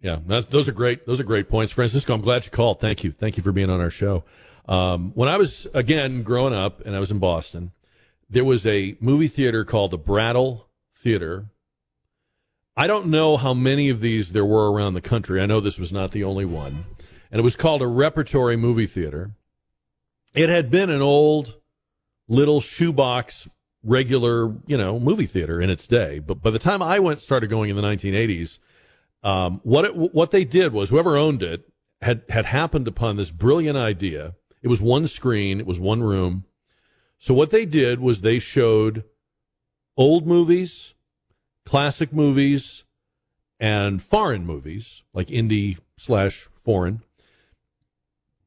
Yeah, that, those are great. Those are great points, Francisco. I'm glad you called. Thank you. Thank you for being on our show. Um, when I was again growing up, and I was in Boston, there was a movie theater called the Brattle Theater. I don't know how many of these there were around the country. I know this was not the only one, and it was called a repertory movie theater. It had been an old little shoebox regular, you know, movie theater in its day, but by the time I went started going in the 1980s um, what it, what they did was whoever owned it had had happened upon this brilliant idea. It was one screen, it was one room. So what they did was they showed old movies, classic movies, and foreign movies like indie slash foreign.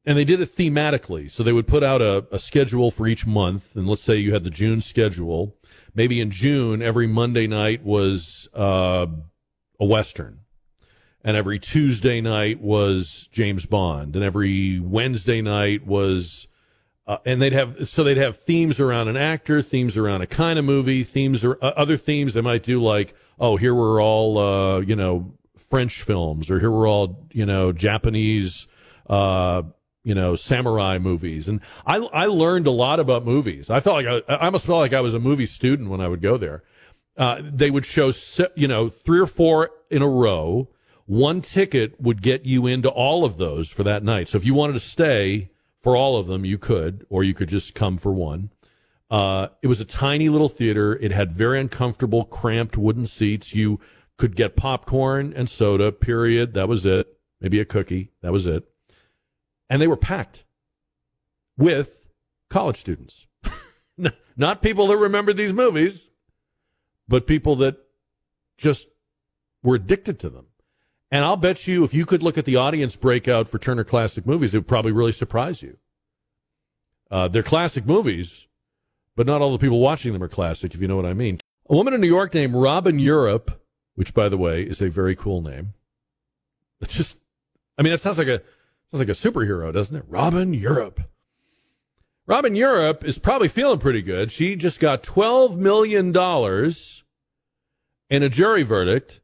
And they did it thematically. So they would put out a, a schedule for each month. And let's say you had the June schedule. Maybe in June, every Monday night was uh, a Western and every Tuesday night was James Bond, and every Wednesday night was, uh, and they'd have so they'd have themes around an actor, themes around a kind of movie, themes or uh, other themes they might do like, oh, here we're all uh, you know French films, or here we're all you know Japanese. You know, samurai movies, and I I learned a lot about movies. I felt like I, I almost felt like I was a movie student when I would go there. Uh, they would show, you know, three or four in a row. One ticket would get you into all of those for that night. So if you wanted to stay for all of them, you could, or you could just come for one. Uh, it was a tiny little theater. It had very uncomfortable, cramped wooden seats. You could get popcorn and soda, period. That was it. Maybe a cookie. That was it. And they were packed with college students. Not people that remembered these movies, but people that just were addicted to them. And I'll bet you if you could look at the audience breakout for Turner Classic Movies, it would probably really surprise you. Uh, they're classic movies, but not all the people watching them are classic, if you know what I mean. A woman in New York named Robin Europe, which, by the way, is a very cool name. It's just, I mean, it sounds like a sounds like a superhero, doesn't it? Robin Europe. Robin Europe is probably feeling pretty good. She just got $12 million in a jury verdict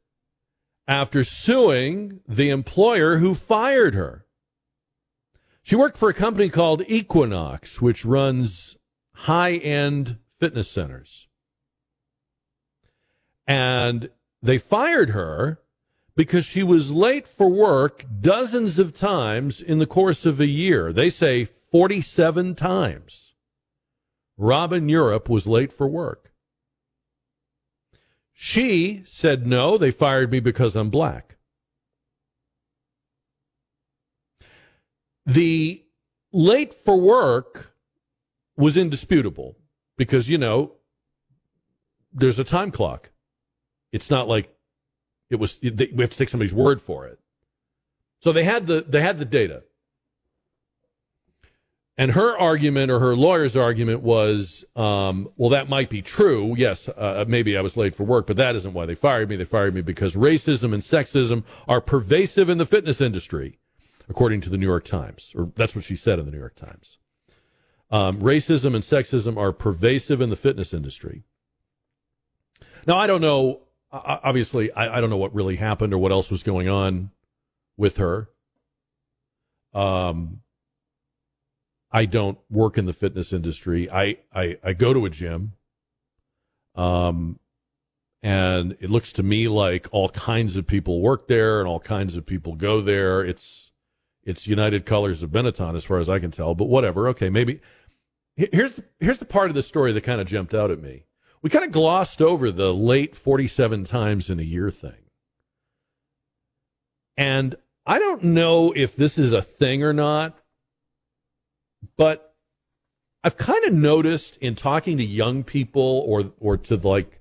after suing the employer who fired her. She worked for a company called Equinox, which runs high end fitness centers. And they fired her because she was late for work dozens of times in the course of a year. They say 47 times. Robin Europe was late for work. She said, no, they fired me because I'm black. The late for work was indisputable because, you know, there's a time clock. It's not like it was, we have to take somebody's word for it. So they had the, they had the data. And her argument or her lawyer's argument was, um, well, that might be true. Yes, uh, maybe I was late for work, but that isn't why they fired me. They fired me because racism and sexism are pervasive in the fitness industry, according to the New York Times. Or that's what she said in the New York Times. Um, racism and sexism are pervasive in the fitness industry. Now, I don't know. Obviously, I, I don't know what really happened or what else was going on with her. Um, I don't work in the fitness industry. I, I, I go to a gym. Um, and it looks to me like all kinds of people work there and all kinds of people go there. It's, it's United Colors of Benetton as far as I can tell, but whatever. Okay. Maybe here's the, here's the part of the story that kind of jumped out at me. We kind of glossed over the late 47 times in a year thing. And I don't know if this is a thing or not, but I've kind of noticed in talking to young people or or to like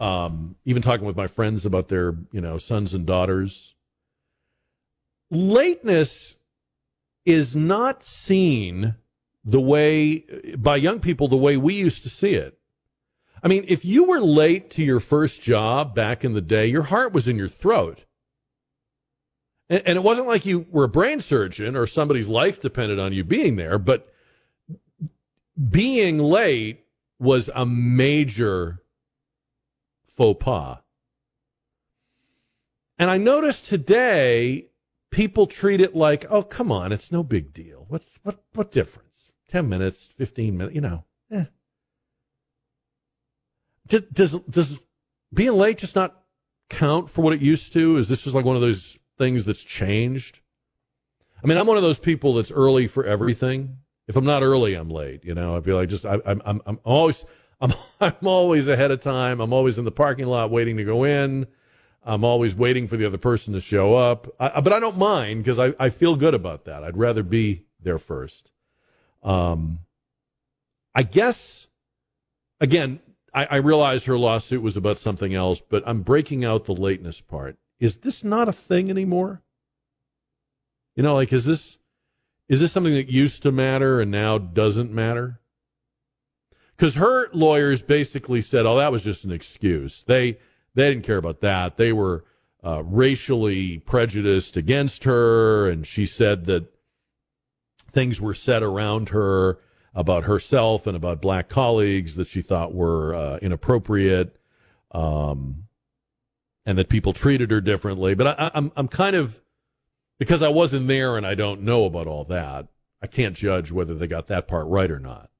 um, even talking with my friends about their you know sons and daughters, lateness is not seen the way by young people the way we used to see it. I mean, if you were late to your first job back in the day, your heart was in your throat. And, and it wasn't like you were a brain surgeon or somebody's life depended on you being there, but being late was a major faux pas. And I noticed today people treat it like, oh, come on, it's no big deal. What's what what difference? Ten minutes, fifteen minutes, you know. Eh. Does, does being late just not count for what it used to? Is this just like one of those things that's changed. I mean, I'm one of those people that's early for everything. If I'm not early, I'm late. You know, I feel like just I, I'm I'm I'm always I'm I'm always ahead of time. I'm always in the parking lot waiting to go in. I'm always waiting for the other person to show up. I, but I don't mind because I, I feel good about that. I'd rather be there first. Um, I guess, again, I, I realize her lawsuit was about something else, but I'm breaking out the lateness part is this not a thing anymore? You know, like is this is this something that used to matter and now doesn't matter? Because her lawyers basically said, "Oh, that was just an excuse. They they didn't care about that. They were uh, racially prejudiced against her, and she said that things were said around her about herself and about black colleagues that she thought were uh, inappropriate." Um, and that people treated her differently. But I, I'm I'm kind of because I wasn't there and I don't know about all that. I can't judge whether they got that part right or not.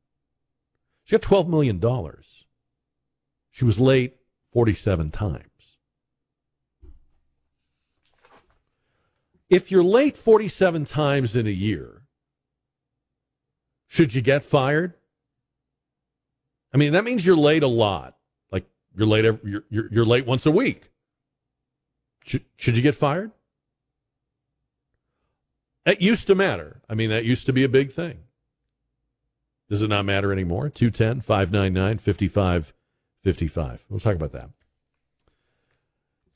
She got twelve million dollars. She was late forty-seven times. If you're late 47 times in a year, should you get fired? I mean, that means you're late a lot. Like you're late every, you're, you're, you're late once a week. Should, should you get fired? That used to matter. I mean, that used to be a big thing. Does it not matter anymore? 210 599 5555. We'll talk about that.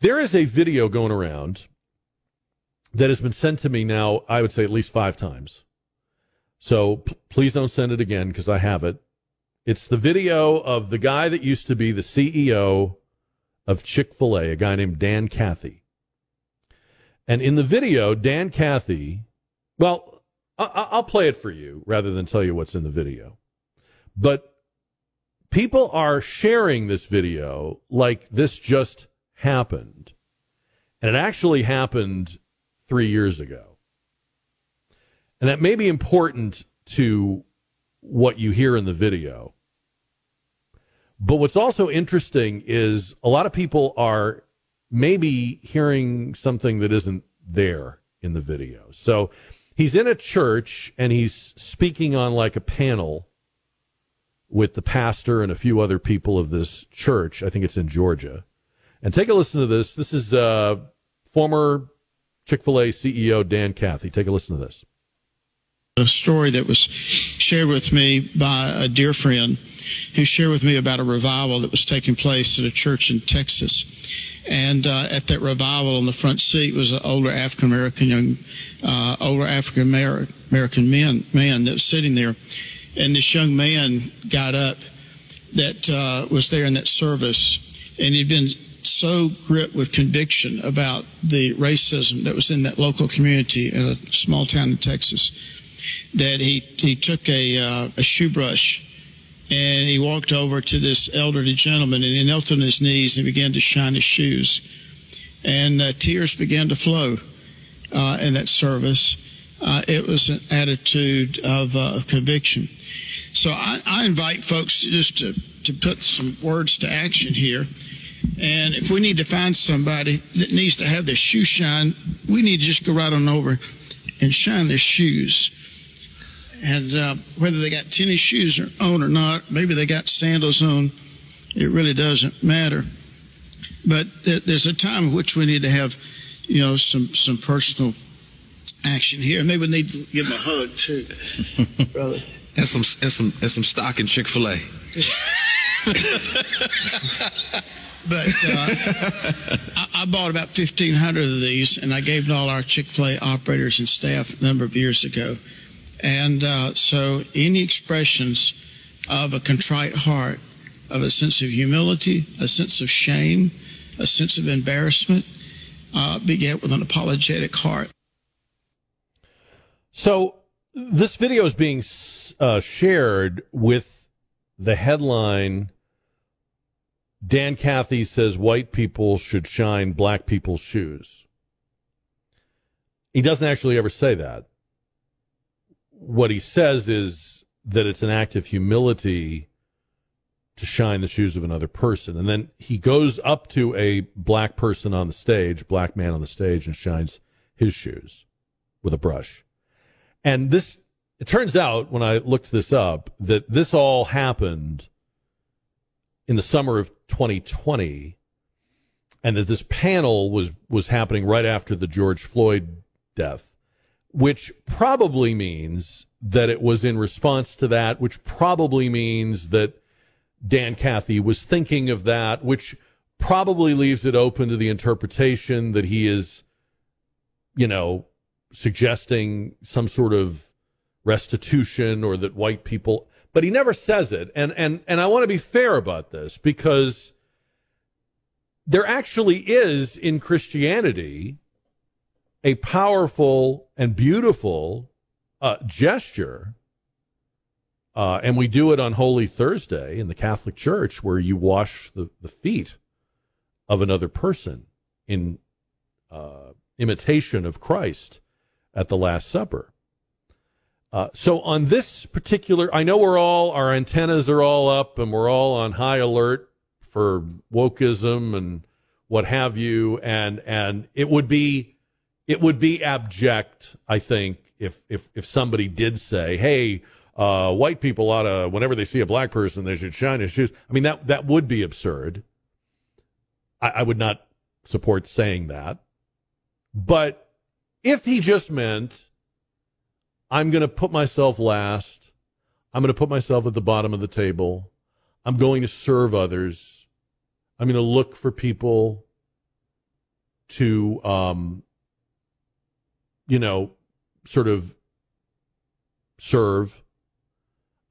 There is a video going around that has been sent to me now, I would say at least five times. So p- please don't send it again because I have it. It's the video of the guy that used to be the CEO of Chick fil A, a guy named Dan Cathy. And in the video, Dan Cathy, well, I- I'll play it for you rather than tell you what's in the video. But people are sharing this video like this just happened. And it actually happened three years ago. And that may be important to what you hear in the video. But what's also interesting is a lot of people are maybe hearing something that isn't there in the video. So he's in a church and he's speaking on like a panel with the pastor and a few other people of this church. I think it's in Georgia. And take a listen to this. This is uh, former Chick fil A CEO Dan Cathy. Take a listen to this. A story that was shared with me by a dear friend who shared with me about a revival that was taking place at a church in Texas. And uh, at that revival, on the front seat was an older African American young, uh, older African American man man that was sitting there, and this young man got up that uh, was there in that service, and he'd been so gripped with conviction about the racism that was in that local community in a small town in Texas that he he took a uh, a shoe brush and he walked over to this elderly gentleman and he knelt on his knees and began to shine his shoes. And uh, tears began to flow uh, in that service. Uh, it was an attitude of, uh, of conviction. So I, I, invite folks just to, to put some words to action here. And if we need to find somebody that needs to have their shoe shine, we need to just go right on over and shine their shoes and uh, whether they got tennis shoes on or not, maybe they got sandals on, it really doesn't matter. But there's a time in which we need to have, you know, some some personal action here. Maybe we need to give them a hug too, brother. And some and some and some stock in Chick Fil A. but uh, I, I, bought about 1,500 of these, and I gave to all our Chick Fil A operators and staff a number of years ago. And uh, so, any expressions of a contrite heart, of a sense of humility, a sense of shame, a sense of embarrassment, uh, beget with an apologetic heart. So, this video is being uh, shared with the headline Dan Cathy says white people should shine black people's shoes. He doesn't actually ever say that what he says is that it's an act of humility to shine the shoes of another person. And then he goes up to a black person on the stage, black man on the stage, and shines his shoes with a brush. And this, it turns out when I looked this up, that this all happened in the summer of 2020 and that this panel was, was happening right after the George Floyd death which probably means that it was in response to that, which probably means that Dan Cathy was thinking of that, which probably leaves it open to the interpretation that he is, you know, suggesting some sort of restitution or that white people but he never says it. And and and I want to be fair about this because there actually is in Christianity a powerful and beautiful uh, gesture. Uh, and we do it on Holy Thursday in the Catholic Church, where you wash the, the feet of another person in uh, imitation of Christ at the Last Supper. Uh, so on this particular, I know we're all our antennas are all up and we're all on high alert for wokeism and what have you, and and it would be it would be abject, I think, if if if somebody did say, "Hey, uh, white people ought to, whenever they see a black person, they should shine his shoes." I mean, that that would be absurd. I, I would not support saying that. But if he just meant, I'm going to put myself last, I'm going to put myself at the bottom of the table, I'm going to serve others, I'm going to look for people to um, you know, sort of serve.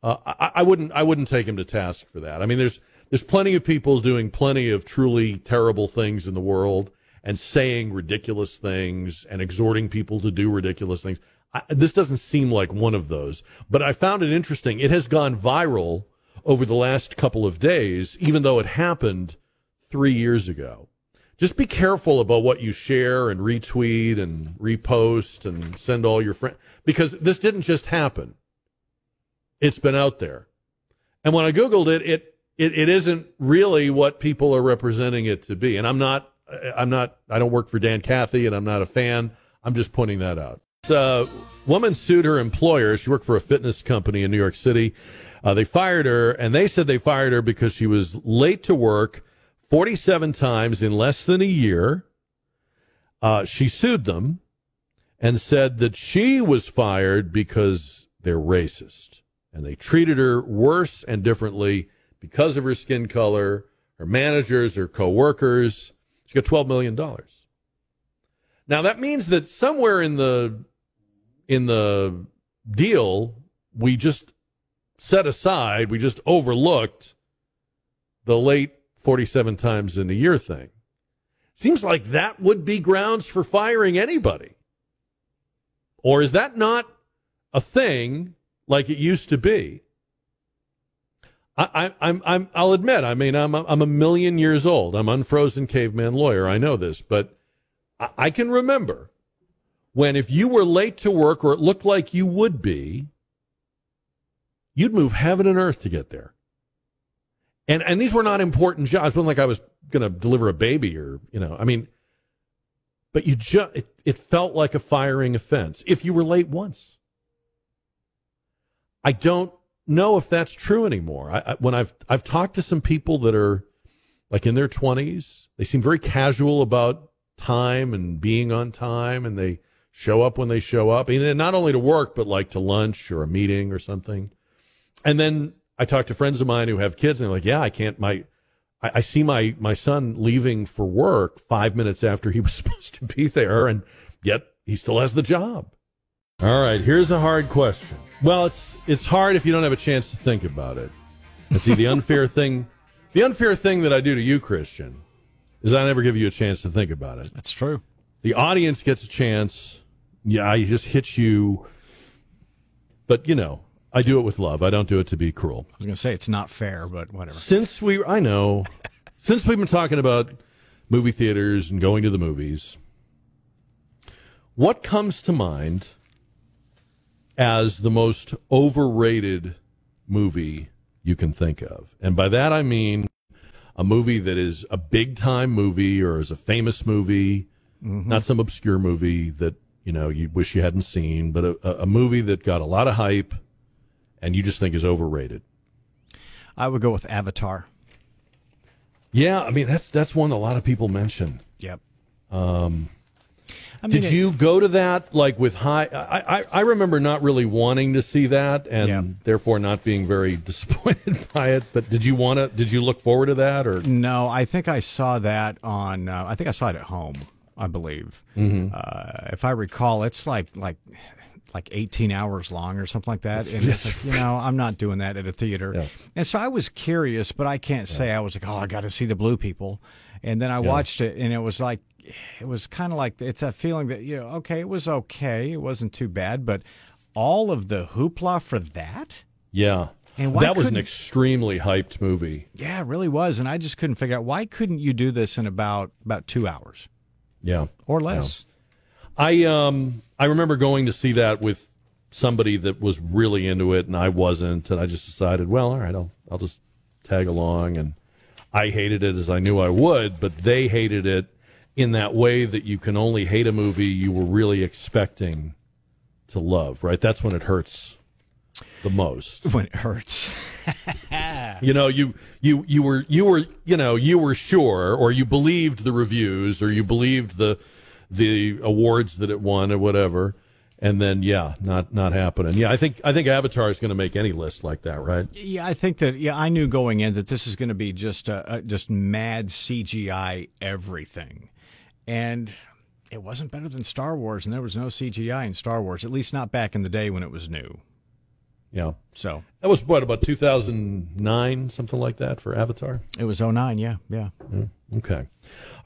Uh, I, I, wouldn't. I wouldn't take him to task for that. I mean, there's there's plenty of people doing plenty of truly terrible things in the world and saying ridiculous things and exhorting people to do ridiculous things. I, this doesn't seem like one of those. But I found it interesting. It has gone viral over the last couple of days, even though it happened three years ago just be careful about what you share and retweet and repost and send all your friends because this didn't just happen. It's been out there. And when I Googled it, it, it, it isn't really what people are representing it to be. And I'm not, I'm not. I don't work for Dan Cathy, and I'm not a fan. I'm just pointing that out. A woman sued her employer. She worked for a fitness company in New York City. Uh, they fired her, and they said they fired her because she was late to work 47 times in less than a year. Uh, she sued them and said that she was fired because they're racist and they treated her worse and differently because of her skin color, her managers, her coworkers. She got $12 million. Now that means that somewhere in the in the deal, we just set aside, we just overlooked the late 47 times in a year thing. Seems like that would be grounds for firing anybody. Or is that not a thing like it used to be? I, I'm, I'm, I'll admit, I mean, I'm, I'm a million years old. I'm unfrozen caveman lawyer. I know this, but I, I can remember when if you were late to work or it looked like you would be, you'd move heaven and earth to get there. And and these were not important jobs. It wasn't like I was going to deliver a baby or you know. I mean, but you just it, it felt like a firing offense if you were late once. I don't know if that's true anymore. I, I, when I've I've talked to some people that are like in their twenties, they seem very casual about time and being on time, and they show up when they show up, and not only to work but like to lunch or a meeting or something. And then I talk to friends of mine who have kids, and they're like, "Yeah, I can't. My, I, I, see my my son leaving for work five minutes after he was supposed to be there, and yet he still has the job." All right, here's a hard question. Well, it's it's hard if you don't have a chance to think about it. And see, the unfair thing, the unfair thing that I do to you, Christian, is I never give you a chance to think about it. That's true. The audience gets a chance. Yeah, I just hit you, but you know, I do it with love. I don't do it to be cruel. I was going to say it's not fair, but whatever. Since we, I know, since we've been talking about movie theaters and going to the movies, what comes to mind as the most overrated movie you can think of? And by that I mean a movie that is a big time movie or is a famous movie, mm-hmm. not some obscure movie that you know you wish you hadn't seen, but a, a movie that got a lot of hype and you just think is overrated? I would go with Avatar. Yeah, I mean that's that's one a lot of people mention. Yep. Um, I mean, did you go to that like with high? I, I, I remember not really wanting to see that, and yeah. therefore not being very disappointed by it. But did you want to? Did you look forward to that, or no? I think I saw that on. Uh, I think I saw it at home. I believe, mm-hmm. uh, if I recall, it's like like like 18 hours long or something like that. And it's like, you know, I'm not doing that at a theater. Yeah. And so I was curious, but I can't say yeah. I was like, oh, I got to see the blue people. And then I yeah. watched it and it was like, it was kind of like, it's a feeling that, you know, okay, it was okay. It wasn't too bad, but all of the hoopla for that? Yeah. And that was an extremely hyped movie. Yeah, it really was. And I just couldn't figure out why couldn't you do this in about about two hours? Yeah. Or less. I um I remember going to see that with somebody that was really into it and I wasn't and I just decided, well, all right, I'll I'll just tag along and I hated it as I knew I would, but they hated it in that way that you can only hate a movie you were really expecting to love, right? That's when it hurts the most. When it hurts. you know, you you you were you were you know, you were sure or you believed the reviews or you believed the the awards that it won or whatever. And then yeah not not happening. Yeah i think i think avatar is going to make any list like that right? Yeah i think that yeah i knew going in that this is going to be just a, a, just mad cgi everything. And it wasn't better than star wars and there was no cgi in star wars at least not back in the day when it was new yeah so that was what about 2009 something like that for avatar it was 09 yeah yeah, yeah. okay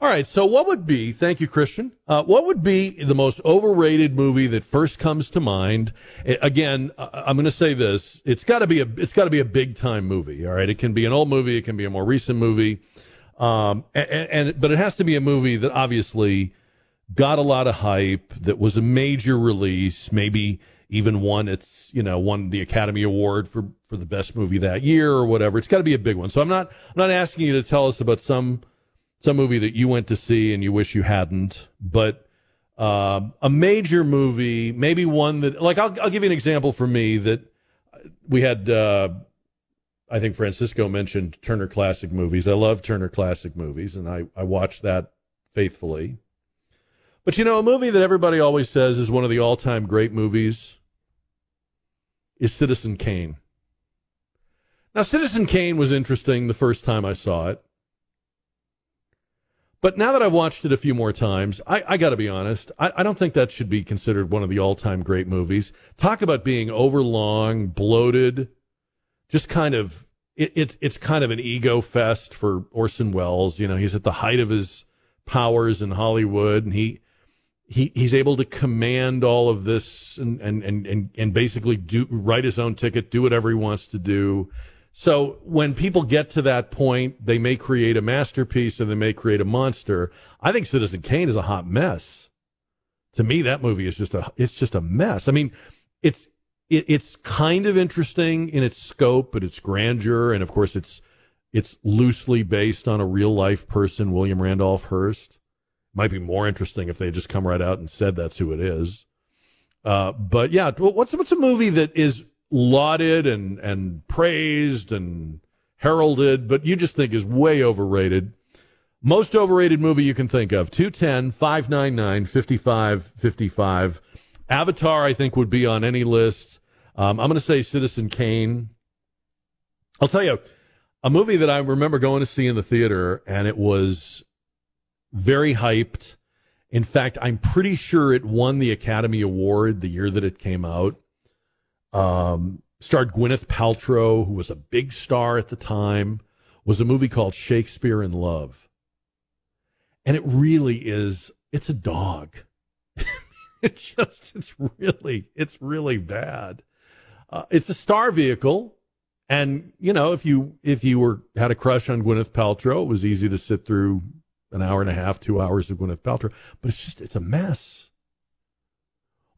all right. So, what would be? Thank you, Christian. Uh, what would be the most overrated movie that first comes to mind? It, again, I'm going to say this: it's got to be a it's got to be a big time movie. All right. It can be an old movie. It can be a more recent movie. Um, and, and but it has to be a movie that obviously got a lot of hype. That was a major release. Maybe even won its you know won the Academy Award for for the best movie that year or whatever. It's got to be a big one. So I'm not I'm not asking you to tell us about some some movie that you went to see and you wish you hadn't, but uh, a major movie, maybe one that, like, I'll, I'll give you an example for me that we had. Uh, I think Francisco mentioned Turner Classic Movies. I love Turner Classic Movies, and I, I watch that faithfully. But you know, a movie that everybody always says is one of the all time great movies is Citizen Kane. Now, Citizen Kane was interesting the first time I saw it. But now that I've watched it a few more times, I, I got to be honest. I, I, don't think that should be considered one of the all-time great movies. Talk about being overlong, bloated, just kind of it, it, it's kind of an ego fest for Orson Welles. You know, he's at the height of his powers in Hollywood, and he he he's able to command all of this and and and and, and basically do write his own ticket, do whatever he wants to do. So when people get to that point, they may create a masterpiece or they may create a monster. I think Citizen Kane is a hot mess. To me, that movie is just a it's just a mess. I mean, it's it, it's kind of interesting in its scope, but its grandeur, and of course, it's it's loosely based on a real life person, William Randolph Hearst. Might be more interesting if they just come right out and said that's who it is. Uh, but yeah, what's what's a movie that is lauded and and praised and heralded, but you just think is way overrated? Most overrated movie you can think of 210 599 5555. Avatar, I think, would be on any list. Um, I'm going to say Citizen Kane. I'll tell you, a movie that I remember going to see in the theater, and it was very hyped. In fact, I'm pretty sure it won the Academy Award the year that it came out. Um, starred Gwyneth Paltrow, who was a big star at the time, was a movie called Shakespeare in Love. And it really is, it's a dog. it's just, it's really, it's really bad. Uh, it's a star vehicle, and you know if you if you were had a crush on Gwyneth Paltrow, it was easy to sit through an hour and a half, two hours of Gwyneth Paltrow. But it's just it's a mess.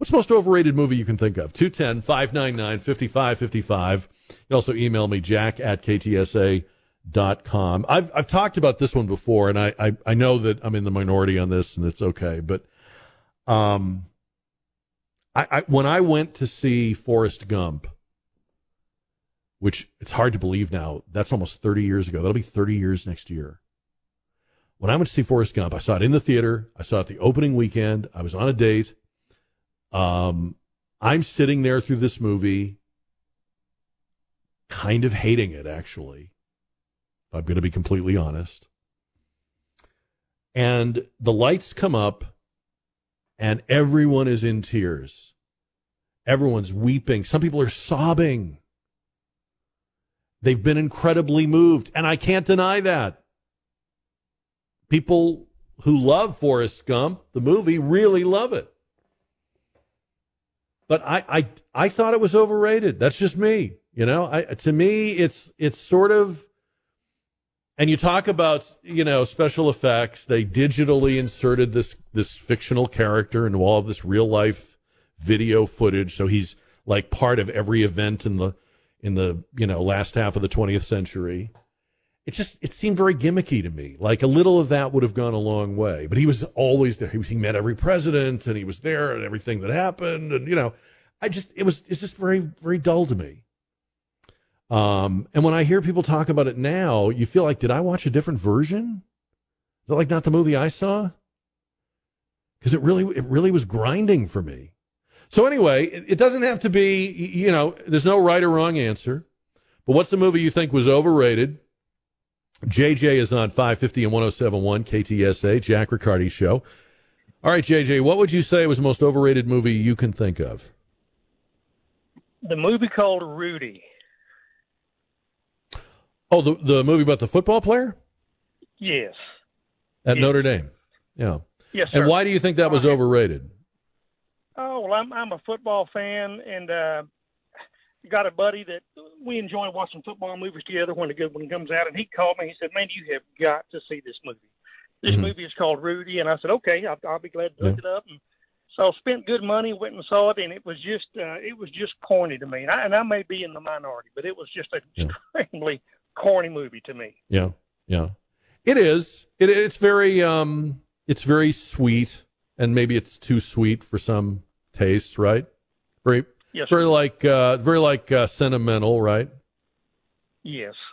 What's the most overrated movie you can think of? 210 599 5555. You also email me, jack at ktsa.com. I've, I've talked about this one before, and I, I, I know that I'm in the minority on this, and it's okay. But um, I, I, when I went to see Forrest Gump, which it's hard to believe now, that's almost 30 years ago. That'll be 30 years next year. When I went to see Forrest Gump, I saw it in the theater. I saw it the opening weekend. I was on a date. Um, I'm sitting there through this movie, kind of hating it, actually. I'm going to be completely honest. And the lights come up and everyone is in tears. Everyone's weeping. Some people are sobbing. They've been incredibly moved, and I can't deny that. People who love Forrest Gump, the movie, really love it. But I, I, I thought it was overrated. That's just me. You know, I, to me, it's, it's sort of and you talk about you know special effects they digitally inserted this this fictional character into all of this real life video footage so he's like part of every event in the in the you know last half of the 20th century it just it seemed very gimmicky to me like a little of that would have gone a long way but he was always there he, he met every president and he was there and everything that happened and you know i just it was it's just very very dull to me um, and when I hear people talk about it now, you feel like, did I watch a different version? Is that like not the movie I saw? Because it really, it really was grinding for me. So anyway, it, it doesn't have to be, you know, there's no right or wrong answer. But what's the movie you think was overrated? JJ is on 550 and 1071 KTSA, Jack Riccardi Show. All right, JJ, what would you say was the most overrated movie you can think of? The movie called Rudy. Oh, the the movie about the football player? Yes. At yes. Notre Dame. Yeah. Yes, sir. And why do you think that was overrated? Oh well, I'm I'm a football fan, and uh, got a buddy that we enjoy watching football movies together when the good one comes out. And he called me. He said, "Man, you have got to see this movie. This Mm-hmm. movie is called Rudy." And I said, "Okay, I'll, I'll be glad to look it up." And so I spent good money, went and saw it, and it was just uh, it was just corny to me. And I, and I may be in the minority, but it was just an extremely corny movie to me. Yeah, yeah. It is. It, it's very um, it's very sweet, and maybe it's too sweet for some tastes, right? Very, Yes, very sir. like uh, very like uh, sentimental, right? Yes.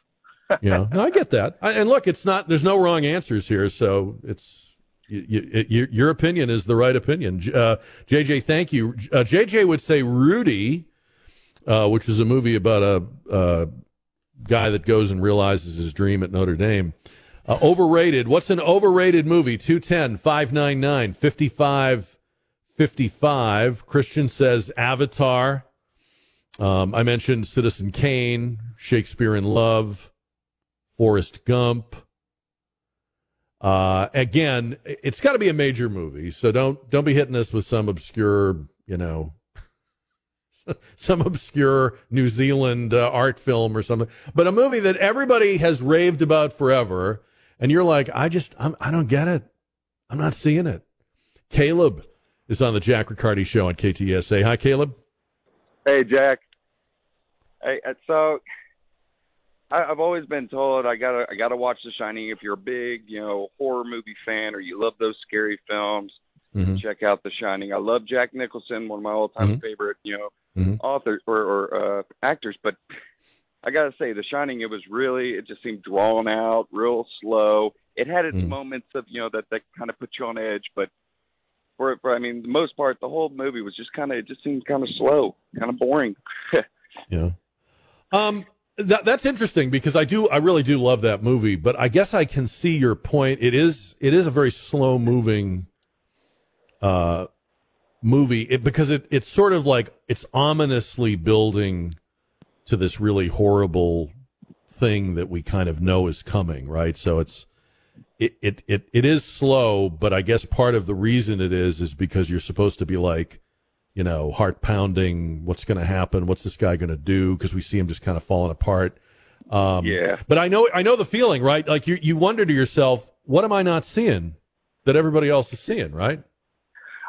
Yeah, no, I get that. I, and look, it's not. There's no wrong answers here, so it's. You, you, it, your, your opinion is the right opinion. Uh, JJ, thank you. Uh, JJ would say Rudy, uh, which is a movie about a, uh guy that goes and realizes his dream at Notre Dame. Uh, overrated. What's an overrated movie? 210 599 55 55. Christian says Avatar. Um, I mentioned Citizen Kane, Shakespeare in Love, Forrest Gump. Uh, again, it's got to be a major movie, so don't don't be hitting us with some obscure, you know, some obscure New Zealand uh, art film or something. But a movie that everybody has raved about forever, and you're like, I just I'm, I don't get it. I'm not seeing it. Caleb is on the Jack Riccardi show on KTSA. Hi, Caleb. Hey, Jack. Hey, uh, so I, I've always been told I gotta I gotta watch The Shining if you're a big you know horror movie fan or you love those scary films. Mhm. Check out The Shining. I love Jack Nicholson, one of my all-time Mhm. favorite you know Mhm. authors or, or uh, actors. But I gotta say, The Shining, it was really it just seemed drawn out, real slow. It had its Mhm. moments of you know that that kind of put you on edge, but for, for I mean the most part, the whole movie was just kind of it just seemed kind of slow, kind of boring. Yeah. Um, that, that's interesting because I do, I really do love that movie, but I guess I can see your point. It is, it is a very slow moving, uh, movie it, because it, it's sort of like, it's ominously building to this really horrible thing that we kind of know is coming, right? So it's, it, it, it, it is slow, but I guess part of the reason it is, is because you're supposed to be like, you know, heart pounding. What's going to happen? What's this guy going to do? Because we see him just kind of falling apart. Um, Yeah. But I know, I know the feeling, right? Like you, you wonder to yourself, what am I not seeing that everybody else is seeing, right?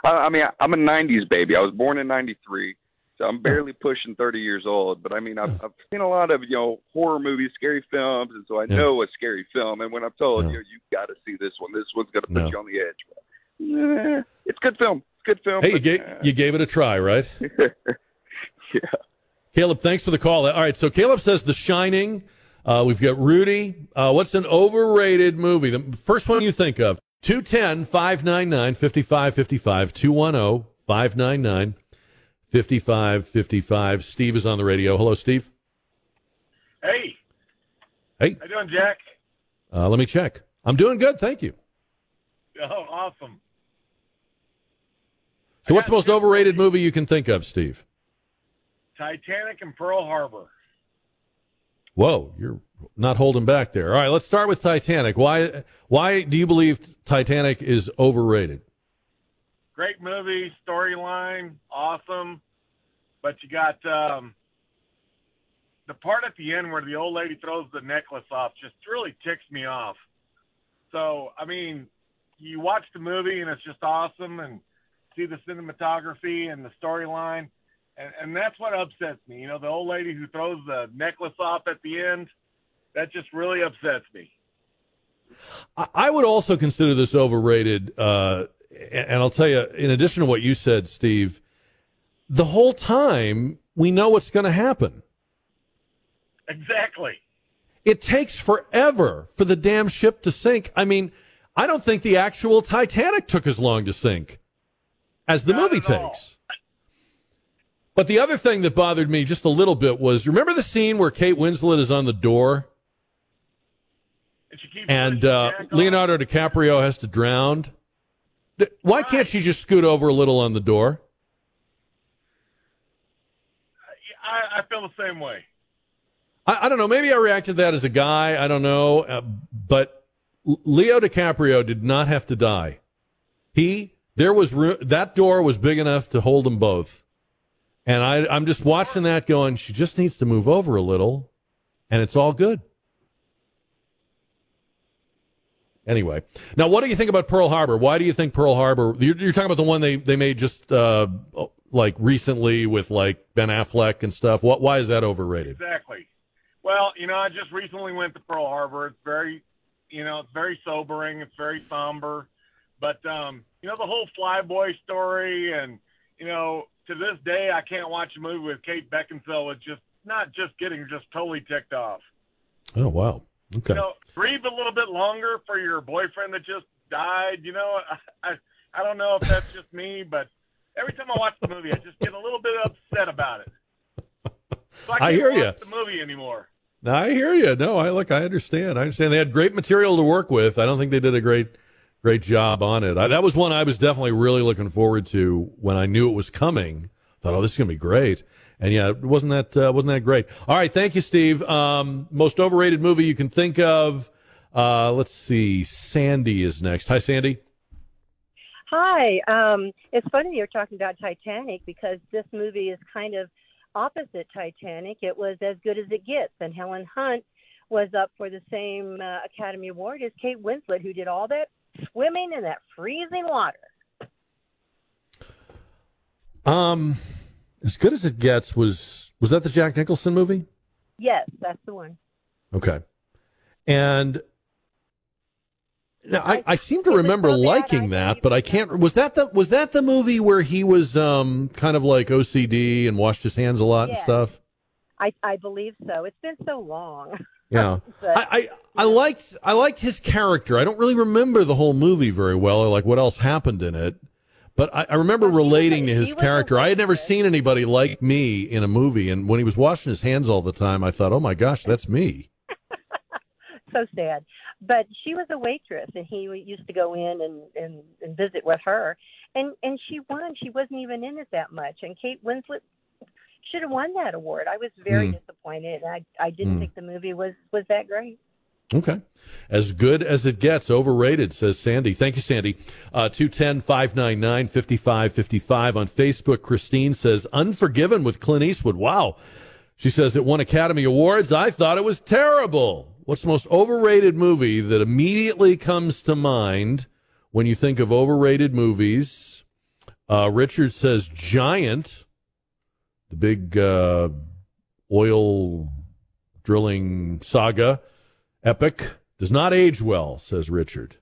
I, I mean, I, I'm a '90s baby. I was born in '93, so I'm barely pushing 30 years old. But I mean, I've, I've seen a lot of you know horror movies, scary films, and so I Yeah. know a scary film. And when I'm told Yeah. you, you got to see this one. This one's going to put No. you on the edge. Eh, it's a good film. It's a good film. Hey, you but, gave, you gave it a try, right? yeah. Caleb, thanks for the call. All right, so Caleb says The Shining. Uh, we've got Rudy. Uh, what's an overrated movie? The first one you think of? 210 599 5555 210 599 5555. Steve is on the radio. Hello, Steve. Hey, Hey, how you doing, Jack? uh, let me check. I'm doing good, thank you. Oh, awesome. So, what's the most overrated movie you can think of, Steve? Titanic and Pearl Harbor. Whoa, you're not holding back there. All right, let's start with Titanic. Why? Why do you believe Titanic is overrated? Great movie, storyline, awesome. But you got um, the part at the end where the old lady throws the necklace off just really ticks me off. So, I mean, you watch the movie and it's just awesome and see the cinematography and the storyline. And, and that's what upsets me. You know, the old lady who throws the necklace off at the end, that just really upsets me. I- would also consider this overrated. Uh, and I'll tell you, in addition to what you said, Steve, the whole time we know what's going to happen. Exactly. It takes forever for the damn ship to sink. I mean, I don't think the actual Titanic took as long to sink as the movie takes. But the other thing that bothered me just a little bit was remember the scene where Kate Winslet is on the door and uh, Leonardo DiCaprio has to drown? Th- Why can't she just scoot over a little on the door? I, I feel the same way. I, I don't know. Maybe I reacted to that as a guy. I don't know. Uh, but Leo DiCaprio did not have to die. He there was that door was big enough to hold them both. And I, I'm just watching that going. She just needs to move over a little, and it's all good. Anyway, now what do you think about Pearl Harbor? Why do you think Pearl Harbor? You're, you're talking about the one they they made just uh, like recently with like Ben Affleck and stuff. What? Why is that overrated? Exactly. Well, you know, I just recently went to Pearl Harbor. It's very You know, it's very sobering. It's very somber. But um, you know, the whole Flyboy story, and you know, to this day, I can't watch a movie with Kate Beckinsale with just not just getting just totally ticked off. Oh wow. Okay. You know, breathe a little bit longer for your boyfriend that just died. You know, I, I I don't know if that's just me, but every time I watch the movie, I just get a little bit upset about it. So I, I hear you. the movie anymore. I hear you. No, I look. I understand. I understand. They had great material to work with. I don't think they did a great, great job on it. I, that was one I was definitely really looking forward to when I knew it was coming. Thought, oh, this is gonna be great. And yeah, wasn't that uh, wasn't that great. All right, thank you, Steve. Um, most overrated movie you can think of. Uh, let's see. Sandy is next. Hi, Sandy. Hi. Um, it's funny you're talking about Titanic because this movie is kind of opposite Titanic. It was as good as it gets, and Helen Hunt was up for the same uh, Academy Award as Kate Winslet, who did all that swimming in that freezing water. Um, as good as it gets was was that the Jack Nicholson movie? Yes, that's the one. Okay. And now I, I seem to remember liking that, but I can't. Was that the was that the movie where he was um kind of like OCD and washed his hands a lot and stuff? I, I believe so. It's been so long. Yeah. But- I, I I liked I liked his character. I don't really remember the whole movie very well or like what else happened in it. But I, I remember relating to his character. I had never seen anybody like me in a movie, and when he was washing his hands all the time, I thought, "Oh my gosh, that's me." so sad. But she was a waitress, and he used to go in and, and, and visit with her, and and she won. She wasn't even in it that much, and Kate Winslet should have won that award. I was very Hmm. disappointed. I I didn't Hmm. think the movie was was that great. Okay. As good as it gets, overrated, says Sandy. Thank you, Sandy. Uh, 210 599 5555 on Facebook. Christine says, Unforgiven with Clint Eastwood. Wow. She says it won Academy Awards. I thought it was terrible. What's the most overrated movie that immediately comes to mind when you think of overrated movies? Uh, Richard says Giant, the big uh, oil drilling saga epic does not age well says richard.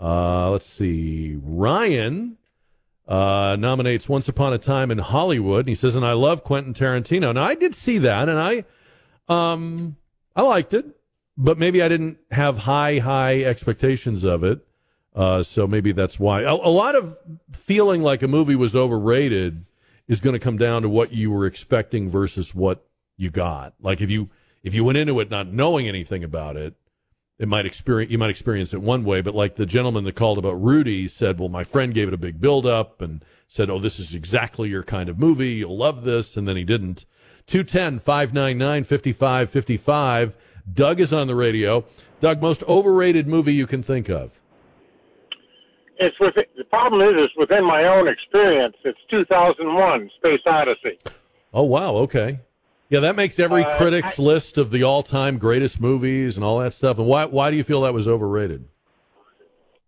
Uh, let's see. Ryan uh, nominates once upon a time in hollywood. And he says and i love quentin tarantino. Now i did see that and i um i liked it but maybe i didn't have high high expectations of it. Uh, so maybe that's why. A, a lot of feeling like a movie was overrated is going to come down to what you were expecting versus what you got. Like if you if you went into it not knowing anything about it, it might experience you might experience it one way. But like the gentleman that called about Rudy said, well, my friend gave it a big build up and said, oh, this is exactly your kind of movie. You'll love this, and then he didn't. 210 599 5555. Doug is on the radio. Doug, most overrated movie you can think of. It's with the problem is it's within my own experience. It's 2001: Space Odyssey. Oh wow, okay. Yeah, that makes every Uh, critic's list of the all-time greatest movies and all that stuff. And why why do you feel that was overrated?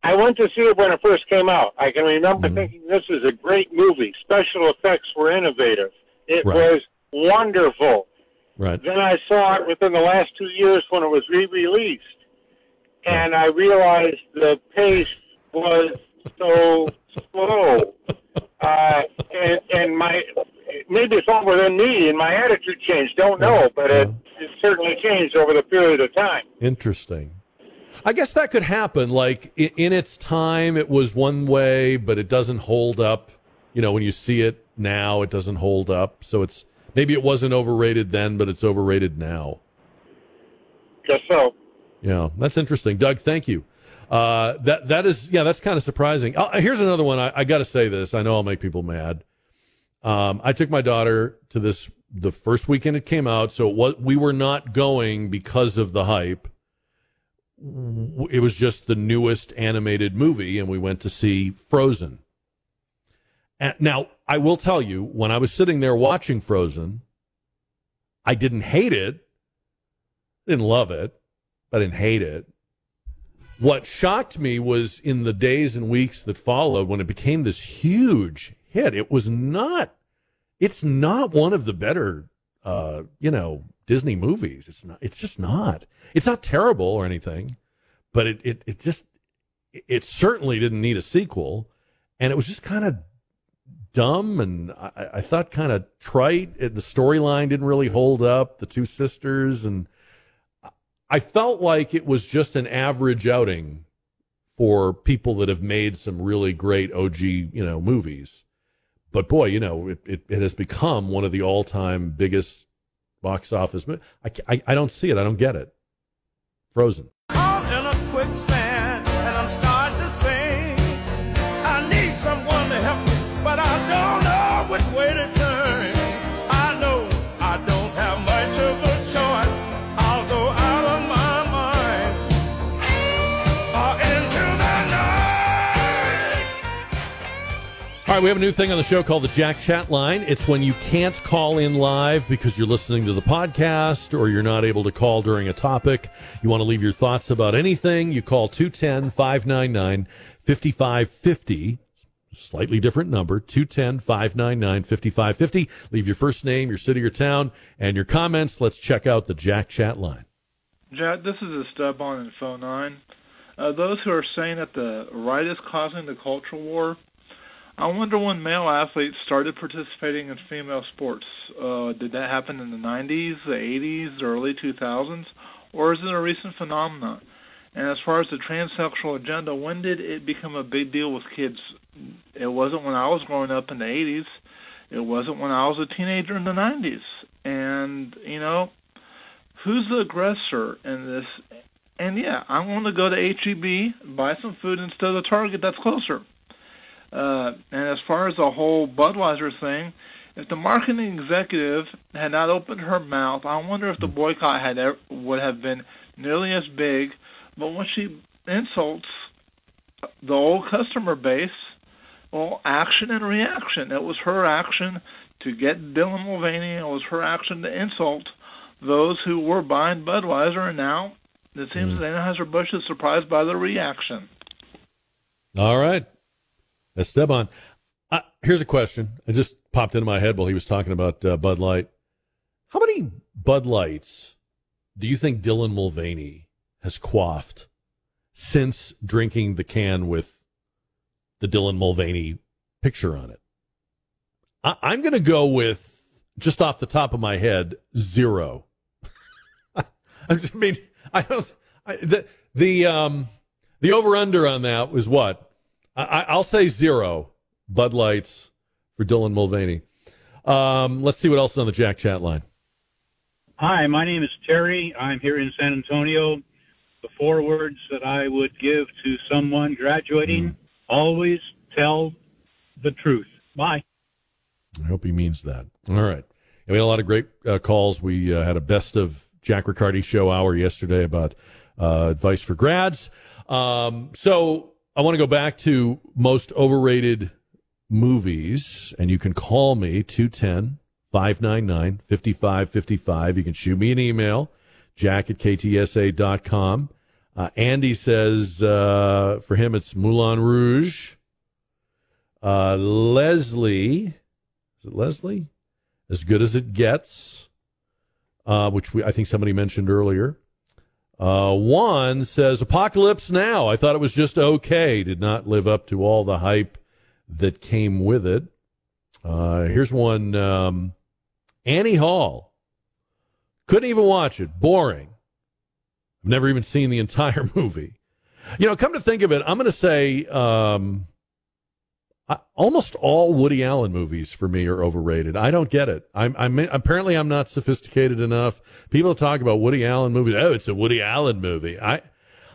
I went to see it when it first came out. I can remember thinking this is a great movie. Special effects were innovative. It Right. was wonderful. Right. Then I saw it within the last two years when it was re-released, and I realized the pace was so slow. Uh, and, and my maybe it's all within me, and my attitude changed. Don't know, but it, it certainly changed over the period of time. Interesting. I guess that could happen. Like i- in its time, it was one way, but it doesn't hold up. You know, when you see it now, it doesn't hold up. So it's maybe it wasn't overrated then, but it's overrated now. Guess so. Yeah, that's interesting, Doug. Thank you. Uh, that that is yeah, that's kind of surprising. Uh, here's another one. I, I got to say this. I know I'll make people mad. Um, I took my daughter to this the first weekend it came out, so what we were not going because of the hype. It was just the newest animated movie, and we went to see Frozen. And now, I will tell you, when I was sitting there watching Frozen, I didn't hate it. Didn't love it. I didn't hate it. What shocked me was in the days and weeks that followed when it became this huge hit. It was not. It's not one of the better, uh, you know, Disney movies. It's not. It's just not. It's not terrible or anything, but it, it, it just it certainly didn't need a sequel, and it was just kind of dumb and I, I thought kind of trite. The storyline didn't really hold up. The two sisters and I felt like it was just an average outing for people that have made some really great OG, you know, movies. But boy, you know, it, it, it has become one of the all time biggest box office. I, I, I don't see it. I don't get it. Frozen. Right, we have a new thing on the show called the Jack Chat Line. It's when you can't call in live because you're listening to the podcast or you're not able to call during a topic. You want to leave your thoughts about anything, you call 210 599 5550. Slightly different number, 210 599 5550. Leave your first name, your city or town, and your comments. Let's check out the Jack Chat Line. Jack, this is a stub on in phone 9. Uh, those who are saying that the right is causing the cultural war, I wonder when male athletes started participating in female sports. Uh, did that happen in the 90s, the 80s, the early 2000s, or is it a recent phenomenon? And as far as the transsexual agenda, when did it become a big deal with kids? It wasn't when I was growing up in the 80s. It wasn't when I was a teenager in the 90s. And, you know, who's the aggressor in this? And yeah, I want to go to HEB, buy some food instead of Target that's closer. Uh, and as far as the whole Budweiser thing, if the marketing executive had not opened her mouth, I wonder if the boycott had ever, would have been nearly as big. But when she insults the old customer base, well, action and reaction. It was her action to get Dylan Mulvaney. It was her action to insult those who were buying Budweiser, and now it seems mm. that Anheuser-Busch is surprised by the reaction. All right. Esteban, uh, here's a question. It just popped into my head while he was talking about uh, Bud Light. How many Bud Lights do you think Dylan Mulvaney has quaffed since drinking the can with the Dylan Mulvaney picture on it? I- I'm going to go with, just off the top of my head, zero. I mean, I don't. I, the the um the over under on that was what I, will say zero Bud Lights for Dylan Mulvaney. Um, let's see what else is on the Jack Chat line. Hi, my name is Terry. I'm here in San Antonio. The four words that I would give to someone graduating mm. always tell the truth. Bye. I hope he means that. All right. we had a lot of great uh, calls. We uh, had a best of Jack Riccardi show hour yesterday about uh, advice for grads. Um, so I want to go back to most overrated movies, and you can call me 210 599 5555. You can shoot me an email, jack at ktsa.com. Uh, Andy says uh, for him it's Moulin Rouge. Uh, Leslie, is it Leslie? As good as it gets, uh, which we, I think somebody mentioned earlier. Uh, one says Apocalypse Now. I thought it was just okay. Did not live up to all the hype that came with it. Uh, here's one um, Annie Hall. Couldn't even watch it. Boring. I've never even seen the entire movie. You know, come to think of it, I'm going to say um, almost all Woody Allen movies for me are overrated. I don't get it. I'm, I'm apparently I'm not sophisticated enough. People talk about Woody Allen movies. Oh, it's a Woody Allen movie. I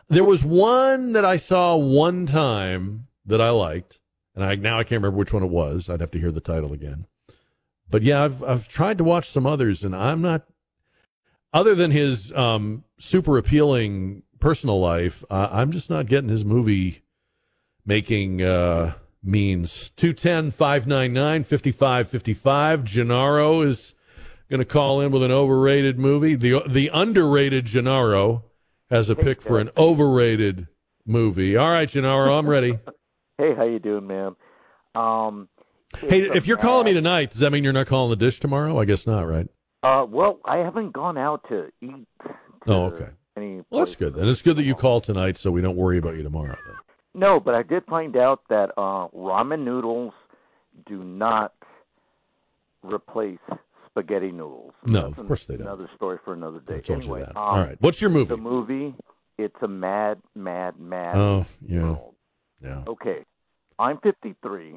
there was one that I saw one time that I liked, and I now I can't remember which one it was. I'd have to hear the title again. But yeah, I've I've tried to watch some others, and I'm not. Other than his um, super appealing personal life, uh, I'm just not getting his movie making. Uh, means. 210 599 5555. Gennaro is going to call in with an overrated movie. The, the underrated Gennaro has a pick for an overrated movie. All right, Gennaro, I'm ready. hey, how you doing, man? Um, hey, if you're calling me tonight, does that mean you're not calling the dish tomorrow? I guess not, right? Uh, well, I haven't gone out to eat. To, oh, okay. any. Well, that's good. And it's good that you call tonight, so we don't worry about you tomorrow. Then. No, but I did find out that uh, ramen noodles do not replace spaghetti noodles. No, That's of course they don't. Another story for another day. I told you that. um, All right. What's your movie? The movie. It's a mad, mad, mad. Oh, yeah, yeah. Okay, I'm 53,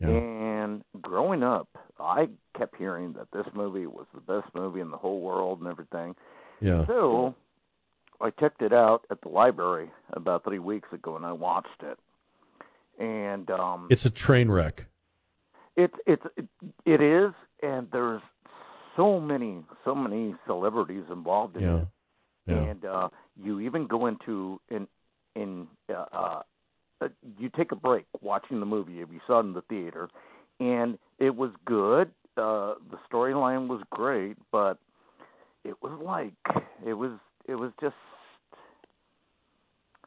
Yeah. and growing up, I kept hearing that this movie was the best movie in the whole world and everything. Yeah. So I checked it out at the library about three weeks ago, and I watched it. And um, It's a train wreck. it's it's it, it is, and there's so many so many celebrities involved in Yeah. it, Yeah. and uh, you even go into in in uh, uh, uh, you take a break watching the movie if you saw it in the theater, and it was good. Uh, the storyline was great, but it was like it was it was just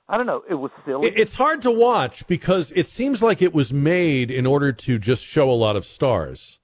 I don't know. It was silly. It's hard to watch because it seems like it was made in order to just show a lot of stars.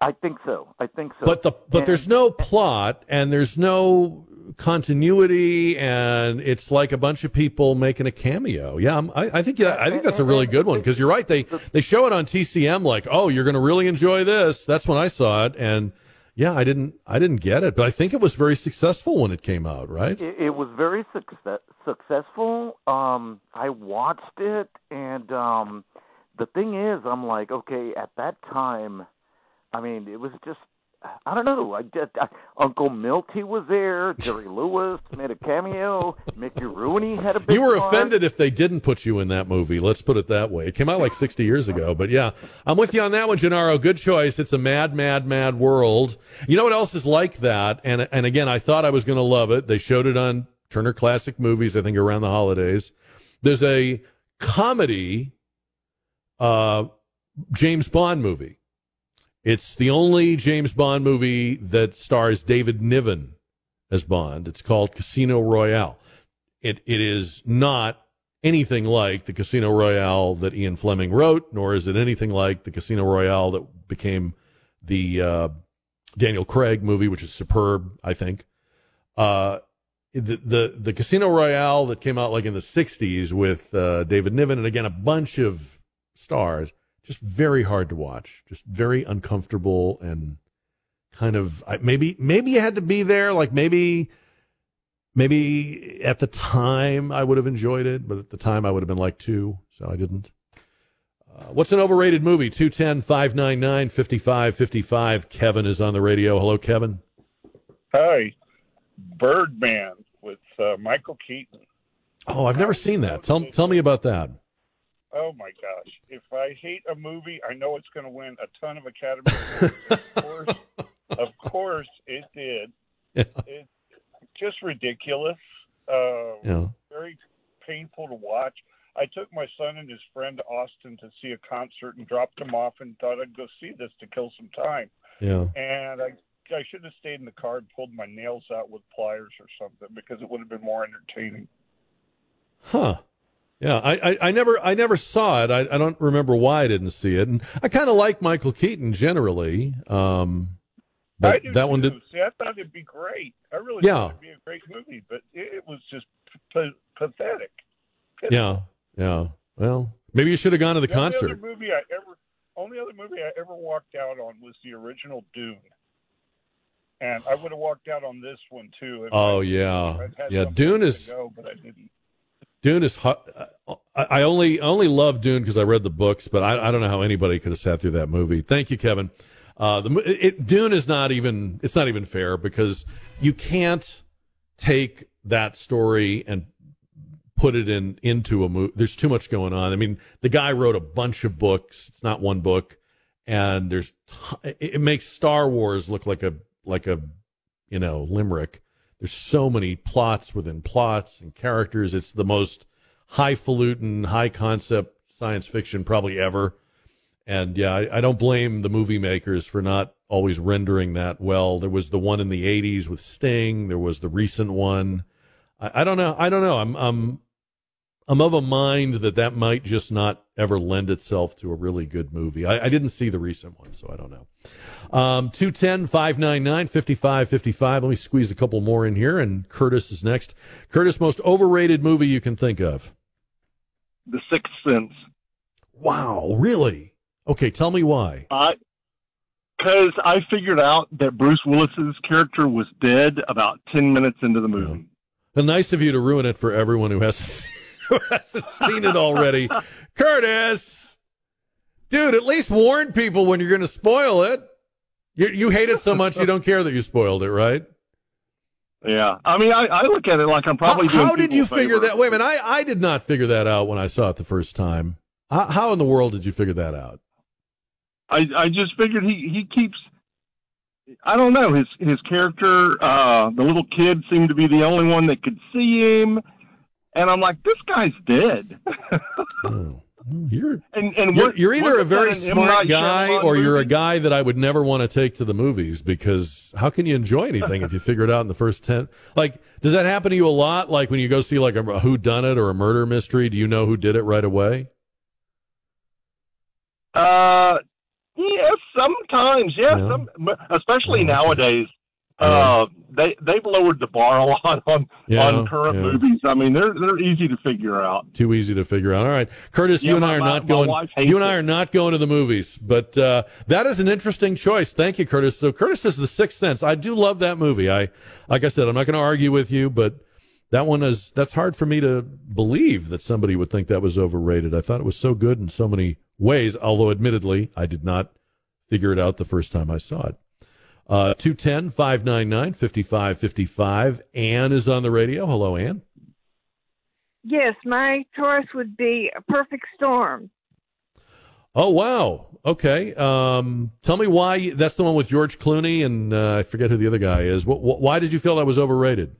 I think so. I think so. But the but And- there's no plot and there's no continuity and it's like a bunch of people making a cameo. Yeah, I'm, I, I think yeah, I think that's a really good one because you're right. They they show it on TCM like, oh, you're going to really enjoy this. That's when I saw it, and yeah, I didn't I didn't get it, but I think it was very successful when it came out. Right? It, it was very success, successful. Um, I watched it, and um, the thing is, I'm like, okay, at that time, I mean, it was just, I don't know. I just, I, Uncle Milty was there. Jerry Lewis made a cameo. Mickey Rooney had a big. You were part. offended if they didn't put you in that movie. Let's put it that way. It came out like 60 years ago, but yeah, I'm with you on that one, Gennaro. Good choice. It's a mad, mad, mad world. You know what else is like that? And and again, I thought I was going to love it. They showed it on Turner Classic Movies, I think, around the holidays. There's a comedy, uh, James Bond movie. It's the only James Bond movie that stars David Niven as Bond. It's called Casino Royale. It it is not anything like the Casino Royale that Ian Fleming wrote, nor is it anything like the Casino Royale that became the uh, Daniel Craig movie, which is superb, I think. Uh, the, the the Casino Royale that came out like in the '60s with uh, David Niven and again a bunch of stars, just very hard to watch, just very uncomfortable and kind of maybe maybe you had to be there, like maybe maybe at the time I would have enjoyed it, but at the time I would have been like two, so I didn't. Uh, what's an overrated movie? 210 599 5555. Kevin is on the radio. Hello, Kevin. Hi, Birdman with uh, Michael Keaton. Oh, I've never seen that. Tell, tell me about that. Oh my gosh! If I hate a movie, I know it's going to win a ton of Academy Awards. of course, of course, it did. Yeah. It's just ridiculous. Uh, Yeah. Very painful to watch. I took my son and his friend to Austin to see a concert and dropped him off and thought I'd go see this to kill some time. Yeah. And I I should have stayed in the car and pulled my nails out with pliers or something because it would have been more entertaining. Huh. Yeah, I, I, I never I never saw it. I, I don't remember why I didn't see it. And I kind of like Michael Keaton generally. Um, but that one too. did. See, I thought it'd be great. I really Yeah. thought it'd be a great movie, but it, was just p- pathetic. Yeah, yeah. Well, maybe you should have gone to the The only concert. other movie I ever, only other movie I ever walked out on was the original Dune, and I would have walked out on this one too. Oh I- yeah, I'd had yeah. Dune to is go, but I didn't. Dune is. hot. I only only love Dune because I read the books, but I, I don't know how anybody could have sat through that movie. Thank you, Kevin. Uh, the it, Dune is not even it's not even fair because you can't take that story and put it in into a movie. There's too much going on. I mean, the guy wrote a bunch of books. It's not one book, and there's t- it makes Star Wars look like a like a you know limerick. There's so many plots within plots and characters. It's the most highfalutin, high concept science fiction probably ever. And yeah, I, I don't blame the movie makers for not always rendering that well. There was the one in the '80s with Sting. There was the recent one. I, I don't know. I don't know. I'm I'm I'm of a mind that that might just not ever lend itself to a really good movie. I, I didn't see the recent one, so I don't know. Um, 210 599 5555. Let me squeeze a couple more in here, and Curtis is next. Curtis, most overrated movie you can think of? The Sixth Sense. Wow, really? Okay, tell me why. I because I figured out that Bruce Willis's character was dead about ten minutes into the movie. Well, nice of you to ruin it for everyone who hasn't, who hasn't seen it already. Curtis, dude, at least warn people when you're going to spoil it. You, you hate it so much you don't care that you spoiled it, right? Yeah, I mean, I, I look at it like I'm probably How, doing. how did you figure that? Wait a minute, I, I did not figure that out when I saw it the first time. How, how in the world did you figure that out? I I just figured he he keeps. I don't know his his character. Uh, the little kid seemed to be the only one that could see him, and I'm like, this guy's dead. You're and and You're, what, you're either a very is that, an M. smart guy or you're a guy that I would never want to take to the movies because how can you enjoy anything if you figure it out in the first 10? Like, does that happen to you a lot? Like when you go see like a, who done it or a murder mystery, do you know who did it right away? Uh, yes, sometimes, yes, Yeah. some, especially nowadays. Uh, they they've lowered the bar a lot on Yeah, on current yeah. movies. I mean, they're they're easy to figure out. Too easy to figure out. All right, Curtis, Yeah, you and my- I are not my going. hates You and I are not going to the movies, but uh, that is an interesting choice. Thank you, Curtis. So Curtis is the Sixth Sense. I do love that movie. I, like I said, I'm not going to argue with you, but that one is that's hard for me to believe that somebody would think that was overrated. I thought it was so good in so many ways. Although, admittedly, I did not figure it out the first time I saw it. Uh, 210 599 5555. Ann is on the radio. Hello, Ann. Yes, my choice would be a perfect storm. Oh wow. Okay. Um, tell me why you- that's the one with George Clooney and uh, I forget who the other guy is. What, what, why did you feel that was overrated?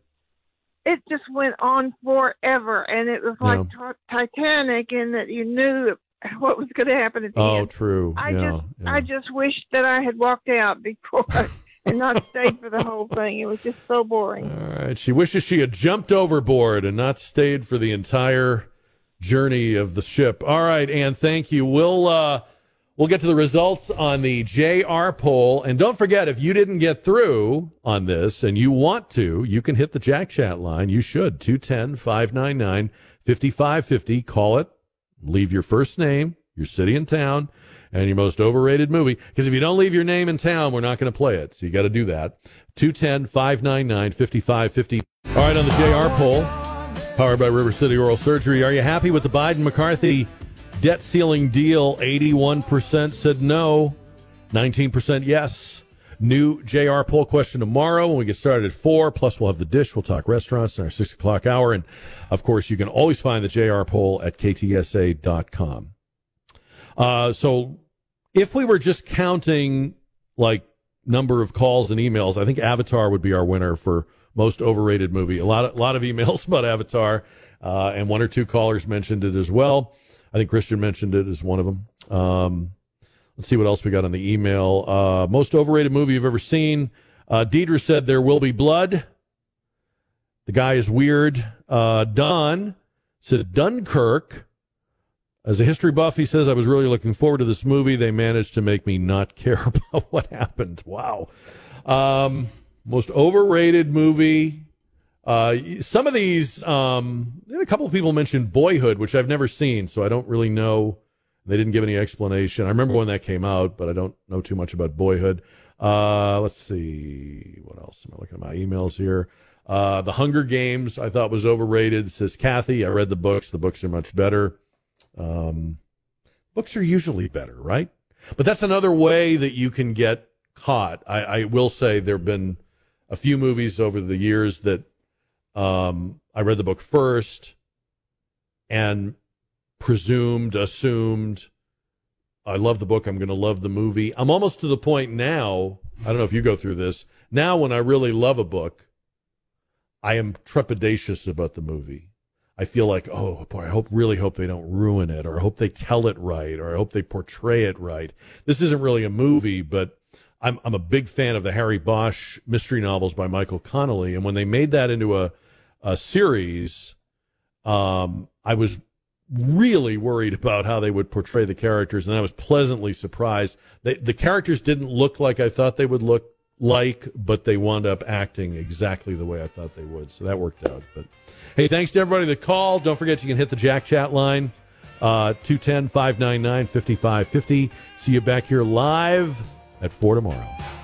It just went on forever, and it was like Yeah. Ti- Titanic, in that you knew what was going to happen at the Oh, end. true. I yeah. just, I just wished that I had walked out before and not stayed for the whole thing. It was just so boring. All right. She wishes she had jumped overboard and not stayed for the entire journey of the ship. All right, Anne, Thank you. We'll uh, we'll get to the results on the JR poll, and don't forget if you didn't get through on this and you want to, you can hit the Jack Chat line. You should 210-599-5550. Call it. Leave your first name, your city and town, and your most overrated movie. Because if you don't leave your name in town, we're not going to play it. So you got to do that. 210 599 5550. All right, on the JR poll, powered by River City Oral Surgery, are you happy with the Biden McCarthy debt ceiling deal? 81% said no, 19% yes. New JR poll question tomorrow when we get started at 4. Plus, we'll have the dish. We'll talk restaurants in our 6 o'clock hour. And, of course, you can always find the JR poll at ktsa.com. Uh, so if we were just counting like number of calls and emails, I think Avatar would be our winner for most overrated movie. A lot of, lot of emails about Avatar, uh, and one or two callers mentioned it as well. I think Christian mentioned it as one of them. Um, let's see what else we got on the email. Uh, most overrated movie you've ever seen. Uh, Deidre said There Will Be Blood. The guy is weird. Uh, Don said Dunkirk. As a history buff, he says, I was really looking forward to this movie. They managed to make me not care about what happened. Wow. Um, most overrated movie. Uh, some of these, um, a couple of people mentioned Boyhood, which I've never seen, so I don't really know. They didn't give any explanation. I remember when that came out, but I don't know too much about Boyhood. Uh, let's see. What else? Am I looking at my emails here? Uh, the Hunger Games, I thought was overrated, says Kathy. I read the books. The books are much better. Um, books are usually better, right? But that's another way that you can get caught. I, I will say there have been a few movies over the years that um, I read the book first and presumed, assumed, I love the book. I'm going to love the movie. I'm almost to the point now. I don't know if you go through this. Now, when I really love a book, I am trepidatious about the movie. I feel like, oh boy, I hope really hope they don't ruin it, or I hope they tell it right, or I hope they portray it right. This isn't really a movie, but I'm I'm a big fan of the Harry Bosch mystery novels by Michael Connolly, and when they made that into a a series, um, I was really worried about how they would portray the characters, and I was pleasantly surprised. They, the characters didn't look like I thought they would look like, but they wound up acting exactly the way I thought they would. So that worked out. But hey, thanks to everybody that called. Don't forget you can hit the Jack Chat line, uh, 210 599 5550. See you back here live at 4 tomorrow.